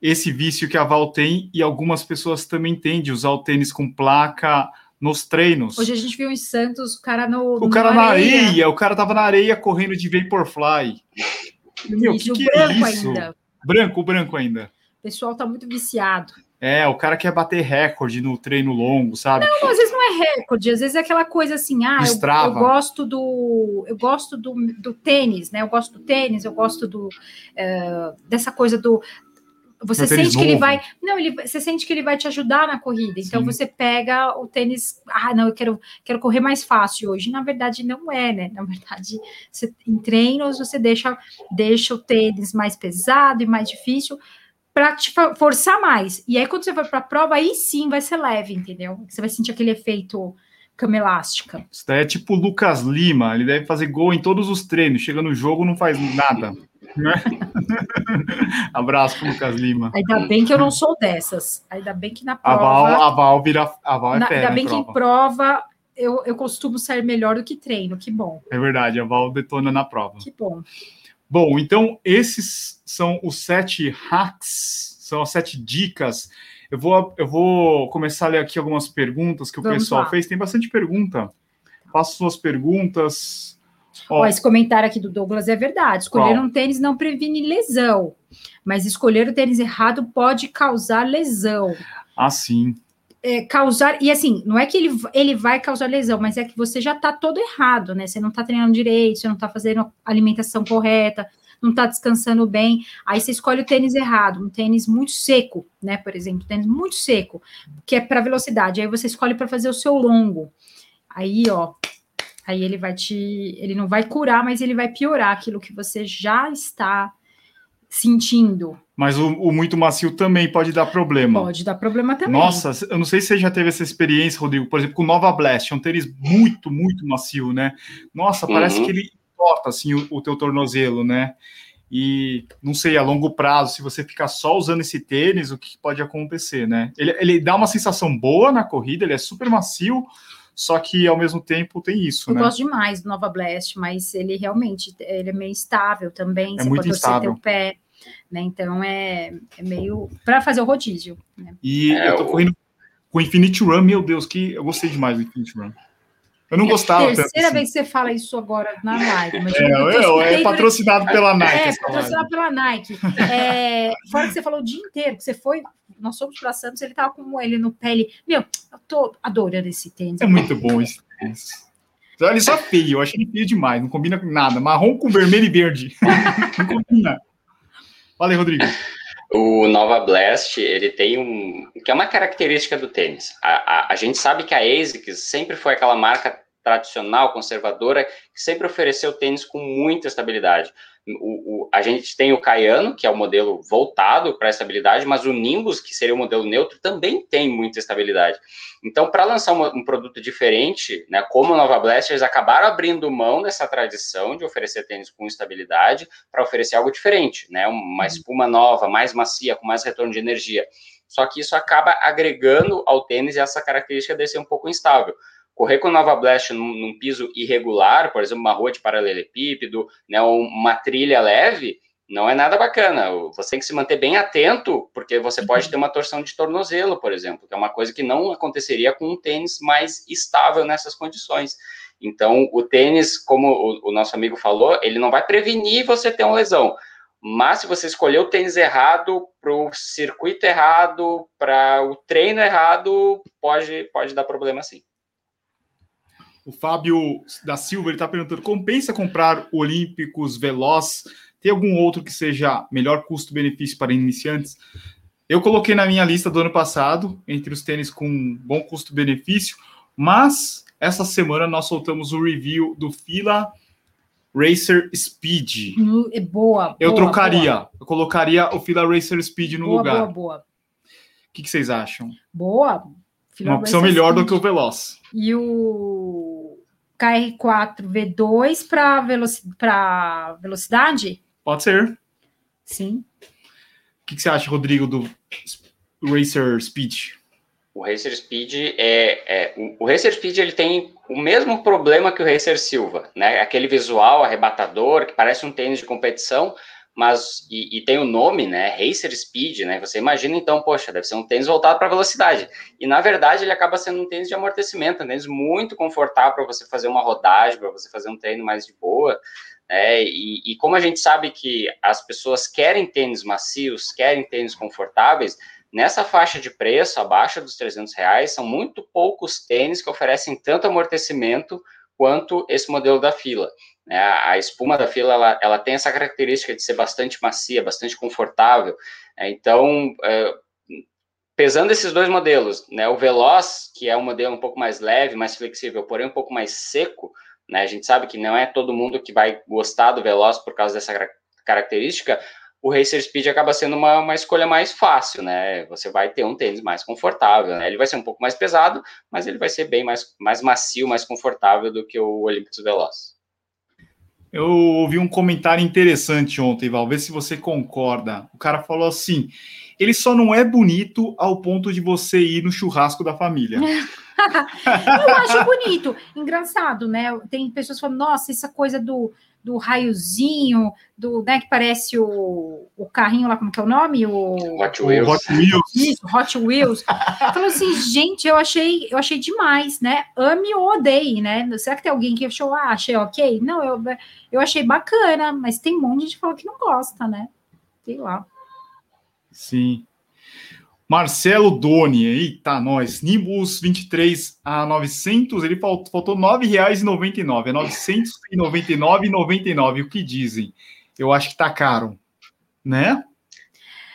S2: esse vício que a Val tem e algumas pessoas também têm de usar o tênis com placa nos treinos.
S3: Hoje a gente viu em Santos o cara no.
S2: O cara na areia. areia. o cara tava na areia correndo de Vaporfly. Meu, o que, que é isso? Ainda. Branco, branco ainda.
S3: O pessoal tá muito viciado.
S2: É, o cara quer bater recorde no treino longo, sabe?
S3: Não, às vezes não é recorde, às vezes é aquela coisa assim, ah, eu, eu, gosto do. Eu gosto do, do tênis, né? Eu gosto do tênis, eu gosto do uh, dessa coisa do. Você sente que novo. ele vai. Não, ele, você sente que ele vai te ajudar na corrida. Então Sim. você pega o tênis. Ah, não, eu quero, quero correr mais fácil hoje. Na verdade, não é, né? Na verdade, você, em treinos você deixa, deixa o tênis mais pesado e mais difícil para te forçar mais. E aí, quando você for para a prova, aí sim vai ser leve, entendeu? Você vai sentir aquele efeito cama elástica.
S2: Isso daí é tipo o Lucas Lima, ele deve fazer gol em todos os treinos, chega no jogo não faz nada. Né? Abraço pro Lucas Lima.
S3: Ainda bem que eu não sou dessas. Ainda bem que na prova.
S2: A Val, a Val vira. A Val é na,
S3: Ainda bem que em prova eu, eu costumo sair melhor do que treino, que bom.
S2: É verdade, a Val detona na prova.
S3: Que bom.
S2: Bom, então esses são os sete hacks, são as sete dicas. Eu vou, eu vou começar a ler aqui algumas perguntas que o Vamos pessoal lá. fez. Tem bastante pergunta. Faça suas perguntas.
S3: Ó, esse comentário aqui do Douglas é verdade. Escolher Qual? um tênis não previne lesão, mas escolher o tênis errado pode causar lesão.
S2: Ah, sim.
S3: É, causar, e assim, não é que ele, ele vai causar lesão, mas é que você já tá todo errado, né? Você não tá treinando direito, você não tá fazendo alimentação correta, não tá descansando bem. Aí você escolhe o tênis errado, um tênis muito seco, né? Por exemplo, tênis muito seco, que é para velocidade. Aí você escolhe para fazer o seu longo. Aí, ó, Aí ele vai te. Ele não vai curar, mas ele vai piorar aquilo que você já está sentindo.
S2: Mas o, o, muito macio também pode dar problema.
S3: Pode dar problema também.
S2: Nossa, eu não sei se você já teve essa experiência, Rodrigo, por exemplo, com o Nova Blast, é um tênis muito, muito macio, né? Nossa, parece uhum. que ele corta assim o, o teu tornozelo, né? E não sei, a longo prazo, se você ficar só usando esse tênis, o que pode acontecer, né? Ele, ele dá uma sensação boa na corrida, ele é super macio, só que ao mesmo tempo tem isso,
S3: eu
S2: né?
S3: Eu gosto demais do Nova Blast, mas ele realmente ele é meio instável também,
S2: é você muito pode instável.
S3: o pé, né? Então é, é meio para fazer o rodízio. Né?
S2: E é, eu tô correndo com o Infinite Run, meu Deus, que eu gostei demais do Infinite Run. Eu não é gostava
S3: tanto. terceira assim. vez que você fala isso agora na live.
S2: Mas é, eu, é patrocinado pela Nike.
S3: É, patrocinado pela Nike. É, fora que você falou o dia inteiro, que você foi nós fomos para Santos, ele tava com ele no pé. Ele, meu, eu tô adorando esse tênis.
S2: É muito bom esse tênis. Ele só feio, eu achei ele feio demais, não combina com nada. Marrom com vermelho e verde. não combina. Fala aí, Rodrigo.
S1: O Nova Blast, ele tem um. que é uma característica do tênis. A, a, a gente sabe que a ASICS sempre foi aquela marca tradicional, conservadora, que sempre ofereceu tênis com muita estabilidade. O, o, a gente tem o Cayano, que é o modelo voltado para estabilidade, mas o Nimbus, que seria o modelo neutro, também tem muita estabilidade. Então, para lançar um, um, produto diferente, né, como o Nova Blast, eles acabaram abrindo mão dessa tradição de oferecer tênis com estabilidade para oferecer algo diferente, né, uma uhum. espuma nova, mais macia, com mais retorno de energia. Só que isso acaba agregando ao tênis essa característica de ser um pouco instável. Correr com Nova Blast num, num piso irregular, por exemplo, uma rua de paralelepípedo, né, uma trilha leve, não é nada bacana. Você tem que se manter bem atento, porque você pode uhum. ter uma torção de tornozelo, por exemplo, que é uma coisa que não aconteceria com um tênis mais estável nessas condições. Então, o tênis, como o, o nosso amigo falou, ele não vai prevenir você ter uma lesão. Mas se você escolher o tênis errado, para o circuito errado, para o treino errado, pode, pode dar problema sim.
S2: O Fábio da Silva está perguntando: compensa comprar Olímpicos Veloz? Tem algum outro que seja melhor custo-benefício para iniciantes? Eu coloquei na minha lista do ano passado, entre os tênis com bom custo-benefício, mas essa semana nós soltamos o review do Fila Racer Speed.
S3: É boa.
S2: Eu boa, trocaria. Boa. Eu colocaria o Fila Racer Speed no
S3: boa,
S2: lugar.
S3: Boa, boa.
S2: O que, que vocês acham?
S3: Boa.
S2: Fila Uma opção melhor Speed. do que o Veloz.
S3: E o KR4 V2 para veloci velocidade?
S2: Pode ser.
S3: Sim.
S2: O que, que, você acha, Rodrigo, do Racer Speed?
S1: O Racer Speed é, é o, o Racer Speed ele tem o mesmo problema que o Racer Silva, né? Aquele visual arrebatador que parece um tênis de competição, mas e, e, tem o nome, né, Racer Speed, né? Você imagina então, poxa, deve ser um tênis voltado para velocidade. E na verdade ele acaba sendo um tênis de amortecimento, um tênis muito confortável para você fazer uma rodagem, para você fazer um treino mais de boa. Né? E, e, como a gente sabe que as pessoas querem tênis macios, querem tênis confortáveis, nessa faixa de preço, abaixo dos 300 reais, são muito poucos tênis que oferecem tanto amortecimento quanto esse modelo da fila. Né? A espuma da fila ela, ela tem essa característica de ser bastante macia, bastante confortável. Né? Então, é, pesando esses dois modelos, né, o Veloz, que é um modelo um pouco mais leve, mais flexível, porém um pouco mais seco, né, a gente sabe que não é todo mundo que vai gostar do Veloz por causa dessa característica, o Racer Speed acaba sendo uma, uma escolha mais fácil, né? Você vai ter um tênis mais confortável, né? Ele vai ser um pouco mais pesado, mas ele vai ser bem mais, mais macio, mais confortável do que o Olympus Veloz.
S2: Eu ouvi um comentário interessante ontem, Val, vê se você concorda. O cara falou assim: ele só não é bonito ao ponto de você ir no churrasco da família.
S3: eu acho bonito, engraçado, né? Tem pessoas falando, nossa, essa coisa do, do raiozinho, do, né, que parece o, o carrinho lá, como que é o nome? O
S1: Hot Wheels.
S2: Hot Wheels.
S3: Isso, Hot Wheels. Falou assim, gente, eu achei, eu achei demais, né? Ame ou odeie, né? Será que tem alguém que achou, ah, achei ok? Não, eu, eu achei bacana, mas tem um monte de gente que falou que não gosta, né? Sei lá.
S2: Sim. Marcelo Doni, eita, nós. Nimbus 23 a 900, ele faltou, faltou R$ 9,99. É R$ 999,99. O que dizem? Eu acho que tá caro, né?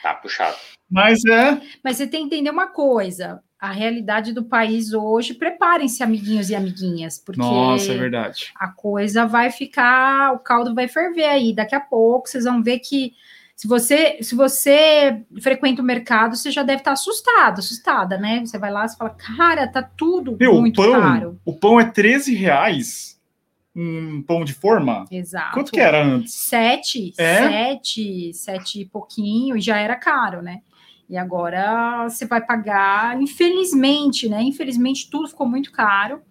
S1: Tá puxado.
S2: Mas é.
S3: Mas você tem que entender uma coisa: a realidade do país hoje, preparem-se, amiguinhos e amiguinhas, porque
S2: Nossa, é verdade.
S3: a coisa vai ficar, o caldo vai ferver aí. Daqui a pouco vocês vão ver que se você, se você frequenta o mercado, você já deve estar assustado, assustada, né? Você vai lá e fala, cara, tá tudo
S2: Meu,
S3: muito
S2: o pão,
S3: caro.
S2: O pão é 13 reais. Um pão de forma?
S3: Exato.
S2: Quanto que era antes?
S3: Sete,
S2: É?
S3: sete, sete e pouquinho, e já era caro, né? E agora você vai pagar, infelizmente, né? Infelizmente tudo ficou muito caro.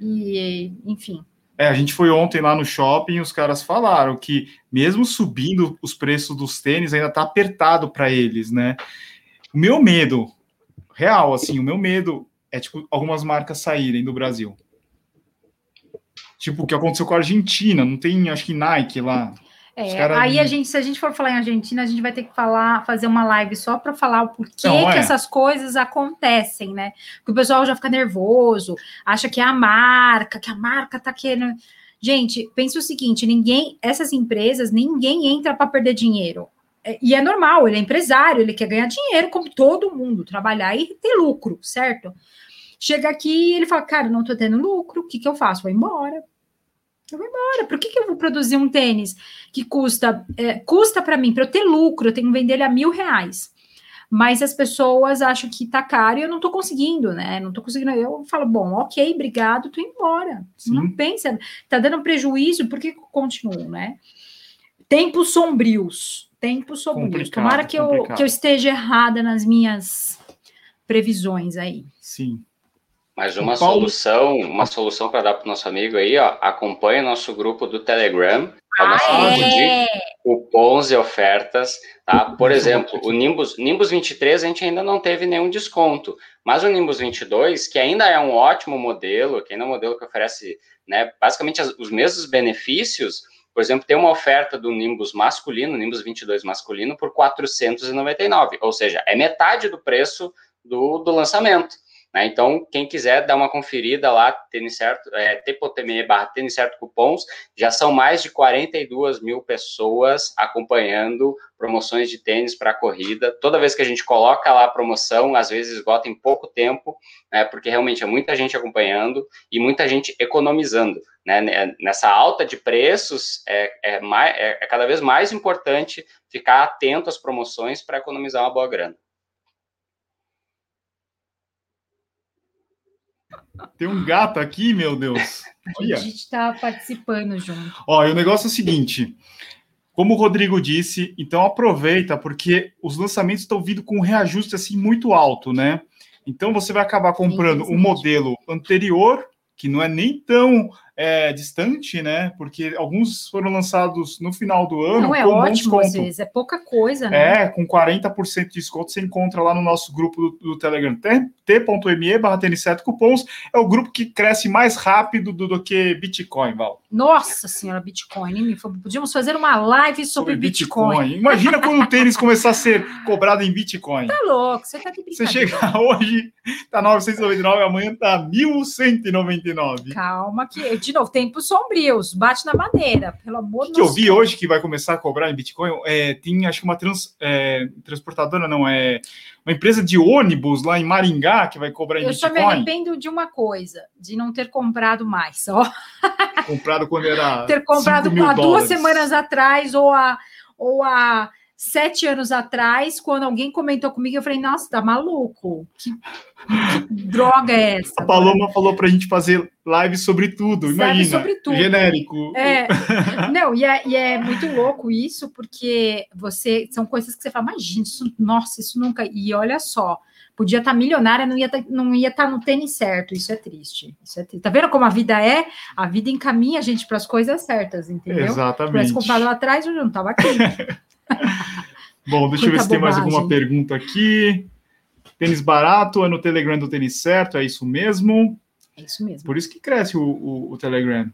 S3: E, enfim,
S2: É, a gente foi ontem lá no shopping e os caras falaram que, mesmo subindo os preços dos tênis, ainda tá apertado para eles, né? O meu medo, real, assim, o meu medo é, tipo, algumas marcas saírem do Brasil. Tipo, o que aconteceu com a Argentina, não tem, acho que Nike lá.
S3: É, aí a gente, se a gente for falar em Argentina, a gente vai ter que falar, fazer uma live só para falar o porquê
S2: Não,
S3: que
S2: é.
S3: essas coisas acontecem, né? Porque o pessoal já fica nervoso, acha que é a marca, que a marca tá querendo. Gente, pense o seguinte: ninguém, essas empresas, ninguém entra para perder dinheiro. É, E é normal, ele é empresário, ele quer ganhar dinheiro, como todo mundo, trabalhar e ter lucro, certo? Chega aqui e ele fala, cara, não tô tendo lucro, o que, que eu faço? Vou embora. Eu vou embora. Por que, que eu vou produzir um tênis que custa, é, custa para mim, para eu ter lucro, eu tenho que vender ele a mil reais. Mas as pessoas acham que tá caro e eu não tô conseguindo, né? Não tô conseguindo. Eu falo, bom, ok, obrigado, tô indo embora.
S2: Sim.
S3: Não pensa, tá dando prejuízo, por que eu continuo, né? Tempos sombrios. Tempos sombrios.
S2: Complicado,
S3: Tomara que eu, que eu esteja errada nas minhas previsões aí.
S2: Sim.
S1: Mas uma
S2: Paulo-
S1: solução, uma solução para dar para o nosso amigo aí, ó, acompanhe o nosso grupo do Telegram, é o nosso
S2: Ah,
S1: grupo de cupons e ofertas, tá? Por exemplo, o Nimbus, Nimbus 23 a gente ainda não teve nenhum desconto, mas o Nimbus 22, que ainda é um ótimo modelo, que ainda é um modelo que oferece, né, basicamente as- os mesmos benefícios, por exemplo, tem uma oferta do Nimbus masculino, Nimbus 22 masculino, por 499, ou seja, é metade do preço do, do lançamento. Né? Então, quem quiser dar uma conferida lá, tênis certo, é, t.me barra tênis certo cupons, já são mais de 42 mil pessoas acompanhando promoções de tênis para corrida. Toda vez que a gente coloca lá a promoção, às vezes esgota em pouco tempo, né, porque realmente é muita gente acompanhando e muita gente economizando. Né? Nessa alta de preços, é, é, mais, é, é cada vez mais importante ficar atento às promoções para economizar uma boa grana.
S2: Tem um gato aqui, meu Deus.
S3: A
S2: Olha.
S3: gente está participando junto.
S2: Ó, e o negócio é o seguinte. Como o Rodrigo disse, então aproveita, porque os lançamentos estão vindo com um reajuste assim muito alto, né? Então você vai acabar comprando o modelo anterior, que não é nem tão é, distante, né? Porque alguns foram lançados no final do ano.
S3: Não é ótimo, às vezes, é pouca coisa, né?
S2: É, com 40% de desconto, você encontra lá no nosso grupo do, do Telegram, t- t.me barra tênis certo cupons. É o grupo que cresce mais rápido do, do que Bitcoin, Val.
S3: Nossa senhora, Bitcoin. Podíamos fazer uma live sobre, Bitcoin.
S2: Imagina quando o tênis começar a ser cobrado em Bitcoin.
S3: Tá louco, você tá de
S2: Você chega hoje, tá 999, amanhã tá 1199.
S3: Calma, que, de novo, tempos sombrios, bate na madeira, pelo amor
S2: O
S3: de
S2: que eu
S3: Deus.
S2: vi hoje que vai começar a cobrar em Bitcoin, é, tem acho que uma trans- é, transportadora, não, é uma empresa de ônibus lá em Maringá que vai cobrar em
S3: Eu só me
S2: Bitcoin,
S3: arrependo de uma coisa, de não ter comprado mais.
S2: Comprado quando era
S3: ter comprado
S2: 5 mil
S3: há duas semanas atrás ou há, ou há sete anos atrás, quando alguém comentou comigo, eu falei, nossa, tá maluco. Que Que droga é essa?
S2: A Paloma falou para a gente fazer live sobre tudo, imagina. Sobre tudo. Genérico.
S3: É, não, e é, e é, muito louco isso, porque você são coisas que você fala, imagina, isso, nossa, isso nunca. E olha só, podia estar tá milionária, não ia tá, não ia estar tá no tênis certo. Isso é triste. Isso é triste. Tá vendo como a vida é? A vida encaminha a gente para as coisas certas, entendeu?
S2: Exatamente. Se
S3: comprado lá atrás, eu não estava aqui.
S2: Bom, deixa eu ver se tem mais alguma pergunta aqui. Tênis barato é no Telegram do tênis certo, é isso mesmo?
S3: É isso mesmo.
S2: Por isso que cresce o, o, o Telegram.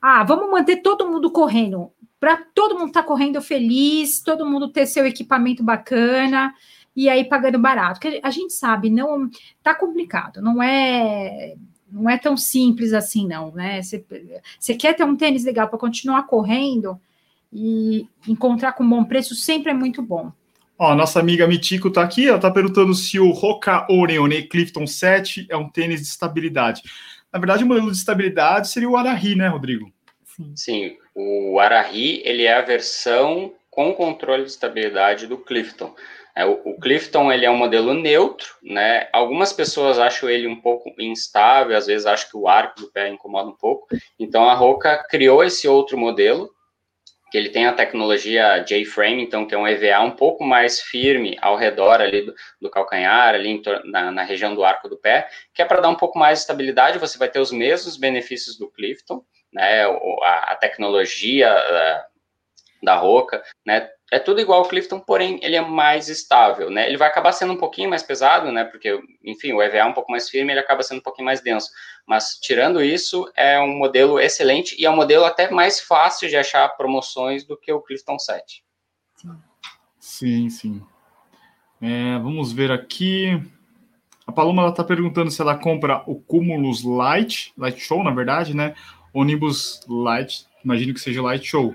S3: Ah, vamos manter todo mundo correndo. Para todo mundo estar tá correndo feliz, todo mundo ter seu equipamento bacana e aí pagando barato. Porque a gente sabe, não tá complicado, não é não é tão simples assim, não, né? Você quer ter um tênis legal para continuar correndo e encontrar com bom preço sempre é muito bom.
S2: Ó, nossa amiga Mitico tá aqui, ela tá perguntando se o Roca Oreone Clifton 7 é um tênis de estabilidade. Na verdade, o modelo de estabilidade seria o Arahi, né, Rodrigo?
S1: Sim. Sim, o Arahi, ele é a versão com controle de estabilidade do Clifton. É, o, o, Clifton ele é um modelo neutro, né? Algumas pessoas acham ele um pouco instável, às vezes acham que o arco do pé incomoda um pouco. Então a Roca criou esse outro modelo, que ele tem a tecnologia J-frame, então que é um EVA um pouco mais firme ao redor ali do, do calcanhar, ali na, na, região do arco do pé, que é para dar um pouco mais de estabilidade. Você vai ter os mesmos benefícios do Clifton, né? A, a tecnologia a, da Roca, né? É tudo igual ao Clifton, porém ele é mais estável, né? Ele vai acabar sendo um pouquinho mais pesado, né? Porque, enfim, o EVA é um pouco mais firme, ele acaba sendo um pouquinho mais denso. Mas tirando isso, é um modelo excelente e é um modelo até mais fácil de achar promoções do que o Clifton 7.
S2: Sim, sim. É, vamos ver aqui. A Paloma está perguntando se ela compra o Cumulus Light, Light Show, na verdade, né? Ônibus Light, imagino que seja Light Show.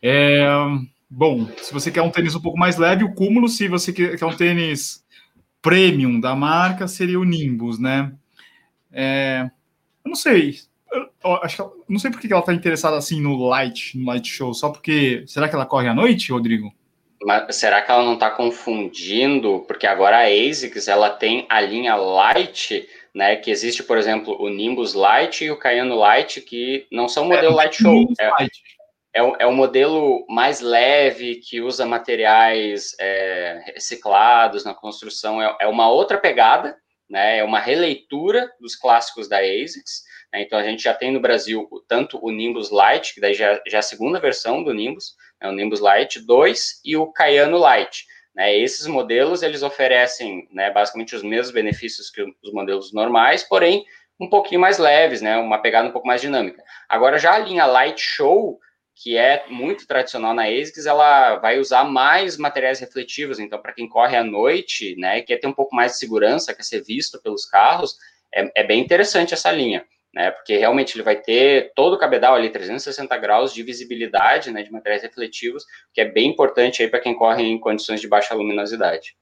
S2: É, Bom, se você quer um tênis um pouco mais leve, o cúmulo, se você quer um tênis premium da marca, seria o Nimbus, né? É, eu não sei. Eu, eu acho que não sei por que ela está interessada assim no Light, no Light Show, só porque. Será que ela corre à noite, Rodrigo?
S1: Mas será que ela não está confundindo? Porque agora a ASICS ela tem a linha Light, né? Que existe, por exemplo, o Nimbus Light e o Cayano Light, que não são modelo é, Light Show. É, Light é um, é um modelo mais leve, que usa materiais é, reciclados na construção, é, é, uma outra pegada, né, é uma releitura dos clássicos da ASICS, né, então a gente já tem no Brasil tanto o Nimbus Lite, que daí já, já é a segunda versão do Nimbus, né, o Nimbus Lite 2 e o Cayano Lite, né, esses modelos, eles oferecem, né, basicamente os mesmos benefícios que os modelos normais, porém, um pouquinho mais leves, né, uma pegada um pouco mais dinâmica. Agora, já a linha Light Show, que é muito tradicional na ASICS, ela vai usar mais materiais refletivos. Então, para quem corre à noite, né, quer ter um pouco mais de segurança, quer ser visto pelos carros, é, é bem interessante essa linha, né, porque realmente ele vai ter todo o cabedal ali, 360 graus de visibilidade, né, de materiais refletivos, que é bem importante aí para quem corre em condições de baixa luminosidade.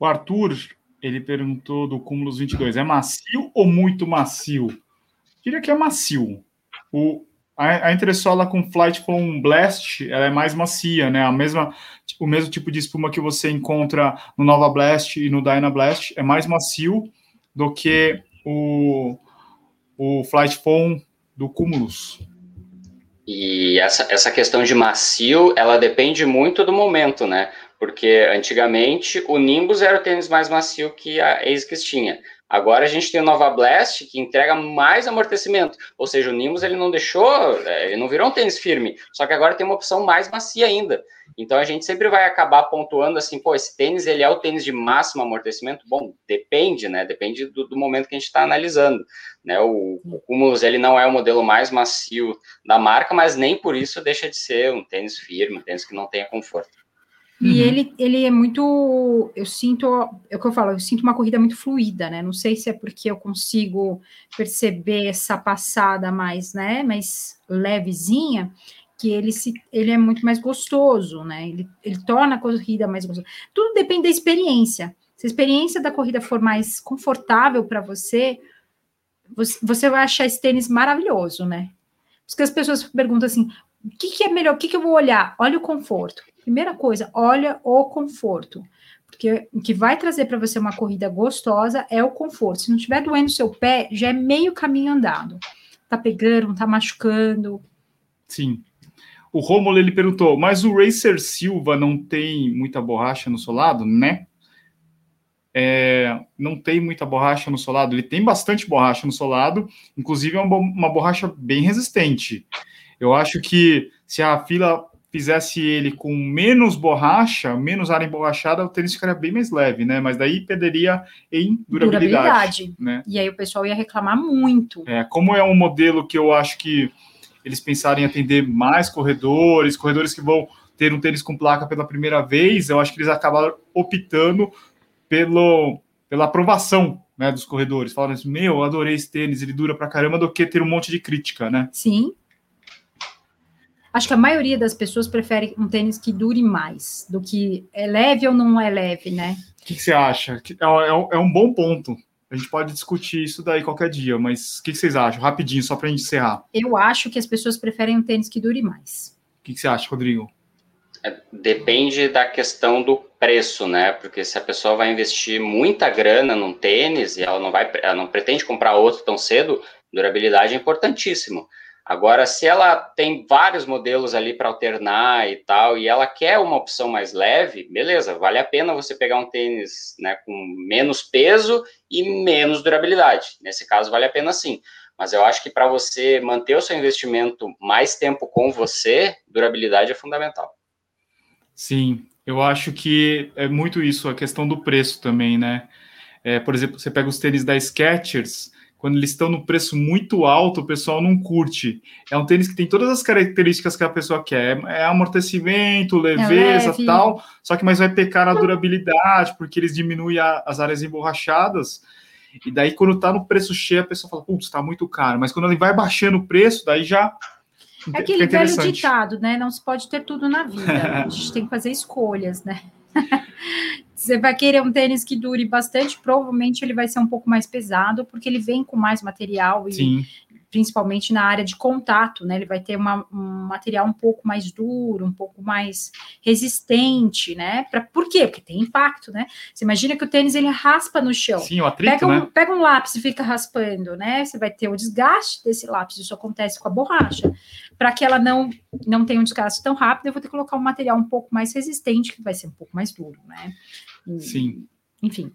S2: O Arthur, ele perguntou do Cúmulos 22, é macio ou muito macio? Eu diria que é macio. O, a, a entressola com Flight Foam Blast ela é mais macia, né? A mesma, o mesmo tipo de espuma que você encontra no Nova Blast e no Dyna Blast é mais macio do que o, o Flight Foam do Cumulus.
S1: E essa, essa questão de macio, ela depende muito do momento, né? Porque antigamente o Nimbus era o tênis mais macio que a ASICS tinha. Agora a gente tem o Nova Blast que entrega mais amortecimento, ou seja, o Nimbus ele não deixou, é, ele não virou um tênis firme, só que agora tem uma opção mais macia ainda. Então a gente sempre vai acabar pontuando assim, pô, esse tênis ele é o tênis de máximo amortecimento? Bom, depende, né? Depende do, do momento que a gente está analisando, né? O, o Cumulus ele não é o modelo mais macio da marca, mas nem por isso deixa de ser um tênis firme, um tênis que não tenha conforto.
S3: E uhum. ele, ele é muito. Eu sinto. É o que eu falo, eu sinto uma corrida muito fluida, né? Não sei se é porque eu consigo perceber essa passada mais, né? Mais levezinha, que ele, se, ele é muito mais gostoso, né? Ele, ele torna a corrida mais gostosa. Tudo depende da experiência. Se a experiência da corrida for mais confortável para você, você, você vai achar esse tênis maravilhoso, né? Porque as pessoas perguntam assim: o que, que é melhor? O que, que eu vou olhar? Olha o conforto. Primeira coisa, olha o conforto. Porque o que vai trazer para você uma corrida gostosa é o conforto. Se não estiver doendo seu pé, já é meio caminho andado. Tá pegando, tá machucando.
S2: Sim. O Romulo ele perguntou, mas o Racer Silva não tem muita borracha no solado, né? É, não tem muita borracha no solado. Ele tem bastante borracha no solado, inclusive é uma, uma borracha bem resistente. Eu acho que se a fila fizesse ele com menos borracha, menos área emborrachada, o tênis ficaria bem mais leve, né? Mas daí perderia em durabilidade. durabilidade. Né?
S3: E aí o pessoal ia reclamar muito.
S2: É, como é um modelo que eu acho que eles pensarem em atender mais corredores, corredores que vão ter um tênis com placa pela primeira vez, eu acho que eles acabaram optando pelo, pela aprovação né, dos corredores. Falando assim, meu, adorei esse tênis, ele dura pra caramba, do que ter um monte de crítica, né?
S3: Sim, Acho que a maioria das pessoas prefere um tênis que dure mais do que é leve ou não é leve, né?
S2: O que, que, você acha? É, é, é, um bom ponto. A gente pode discutir isso daí qualquer dia, mas o que, que vocês acham? Rapidinho, só para a gente encerrar.
S3: Eu acho que as pessoas preferem um tênis que dure mais.
S2: O que, que você acha, Rodrigo?
S1: É, depende da questão do preço, né? Porque se a pessoa vai investir muita grana num tênis e ela não vai, ela não pretende comprar outro tão cedo, durabilidade é importantíssimo. Agora, se ela tem vários modelos ali para alternar e tal, e ela quer uma opção mais leve, beleza, vale a pena você pegar um tênis né, com menos peso e menos durabilidade. Nesse caso, vale a pena sim. Mas eu acho que para você manter o seu investimento mais tempo com você, durabilidade é fundamental.
S2: Sim, eu acho que é muito isso, a questão do preço também, né? É, por exemplo, você pega os tênis da Skechers, quando eles estão no preço muito alto, o pessoal não curte. É um tênis que tem todas as características que a pessoa quer. É amortecimento, é leveza, é tal. Só que mais vai pecar na durabilidade, porque eles diminuem a, as áreas emborrachadas. E daí, quando está no preço cheio, a pessoa fala, putz, está muito caro. Mas quando ele vai baixando o preço, daí já.
S3: É aquele velho ditado, né? Não se pode ter tudo na vida. a gente tem que fazer escolhas, né? Você vai querer um tênis que dure bastante, provavelmente ele vai ser um pouco mais pesado, porque ele vem com mais material e. principalmente na área de contato, né? Ele vai ter uma, um material um pouco mais duro, um pouco mais resistente, né? Pra, por quê? Porque tem impacto, né? Você imagina que o tênis ele raspa no chão.
S2: Sim, o atrito,
S3: pega, um,
S2: né?
S3: pega um lápis e fica raspando, né? Você vai ter o desgaste desse lápis, isso acontece com a borracha. Para que ela não, não tenha um desgaste tão rápido, eu vou ter que colocar um material um pouco mais resistente, que vai ser um pouco mais duro, né?
S2: Sim.
S3: Enfim.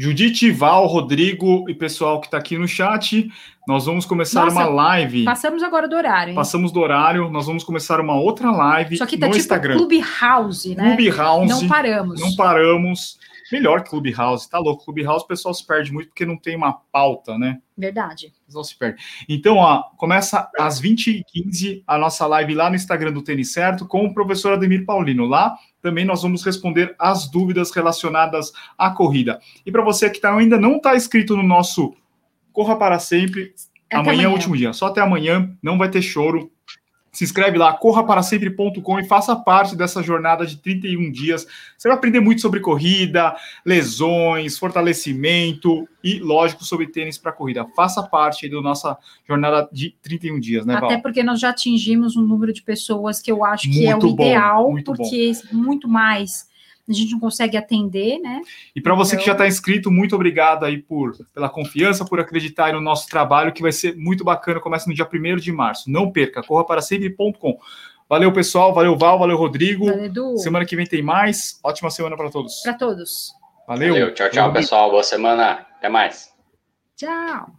S2: Judite, Val, Rodrigo e pessoal que está aqui no chat, nós vamos começar Nossa, uma live.
S3: Passamos agora do horário. Hein?
S2: Passamos do horário, nós vamos começar uma outra live Só que tá no tipo Instagram.
S3: Clubhouse, né?
S2: Clubhouse.
S3: Não paramos.
S2: Não paramos. Melhor que Clubhouse, tá louco. Clubhouse o pessoal se perde muito porque não tem uma pauta, né?
S3: Verdade.
S2: O pessoal se perde. Então, ó, começa às 20h15 a nossa live lá no Instagram do Tênis Certo com o professor Ademir Paulino. Lá também nós vamos responder as dúvidas relacionadas à corrida. E para você que tá, ainda não está inscrito no nosso Corra para Sempre, amanhã, amanhã é o último dia. Só até amanhã, não vai ter choro. Se inscreve lá, corraparasempre.com e faça parte dessa jornada de 31 dias. Você vai aprender muito sobre corrida, lesões, fortalecimento e, lógico, sobre tênis para corrida. Faça parte da nossa jornada de 31 dias, né,
S3: Val? Até porque nós já atingimos um número de pessoas que eu acho que muito é o bom, ideal, porque bom. muito mais a gente não consegue atender, né?
S2: E para você então... que já está inscrito, muito obrigado aí por pela confiança, por acreditar no nosso trabalho, que vai ser muito bacana. Começa no dia 1 de março. Não perca, corra para sempre.com. Valeu, pessoal. Valeu, Val. Valeu, Rodrigo.
S3: Valeu,
S2: semana que vem tem mais. Ótima semana para todos.
S3: Para todos.
S2: Valeu. Valeu.
S1: Tchau, tchau, pessoal. Boa semana. Até mais.
S3: Tchau.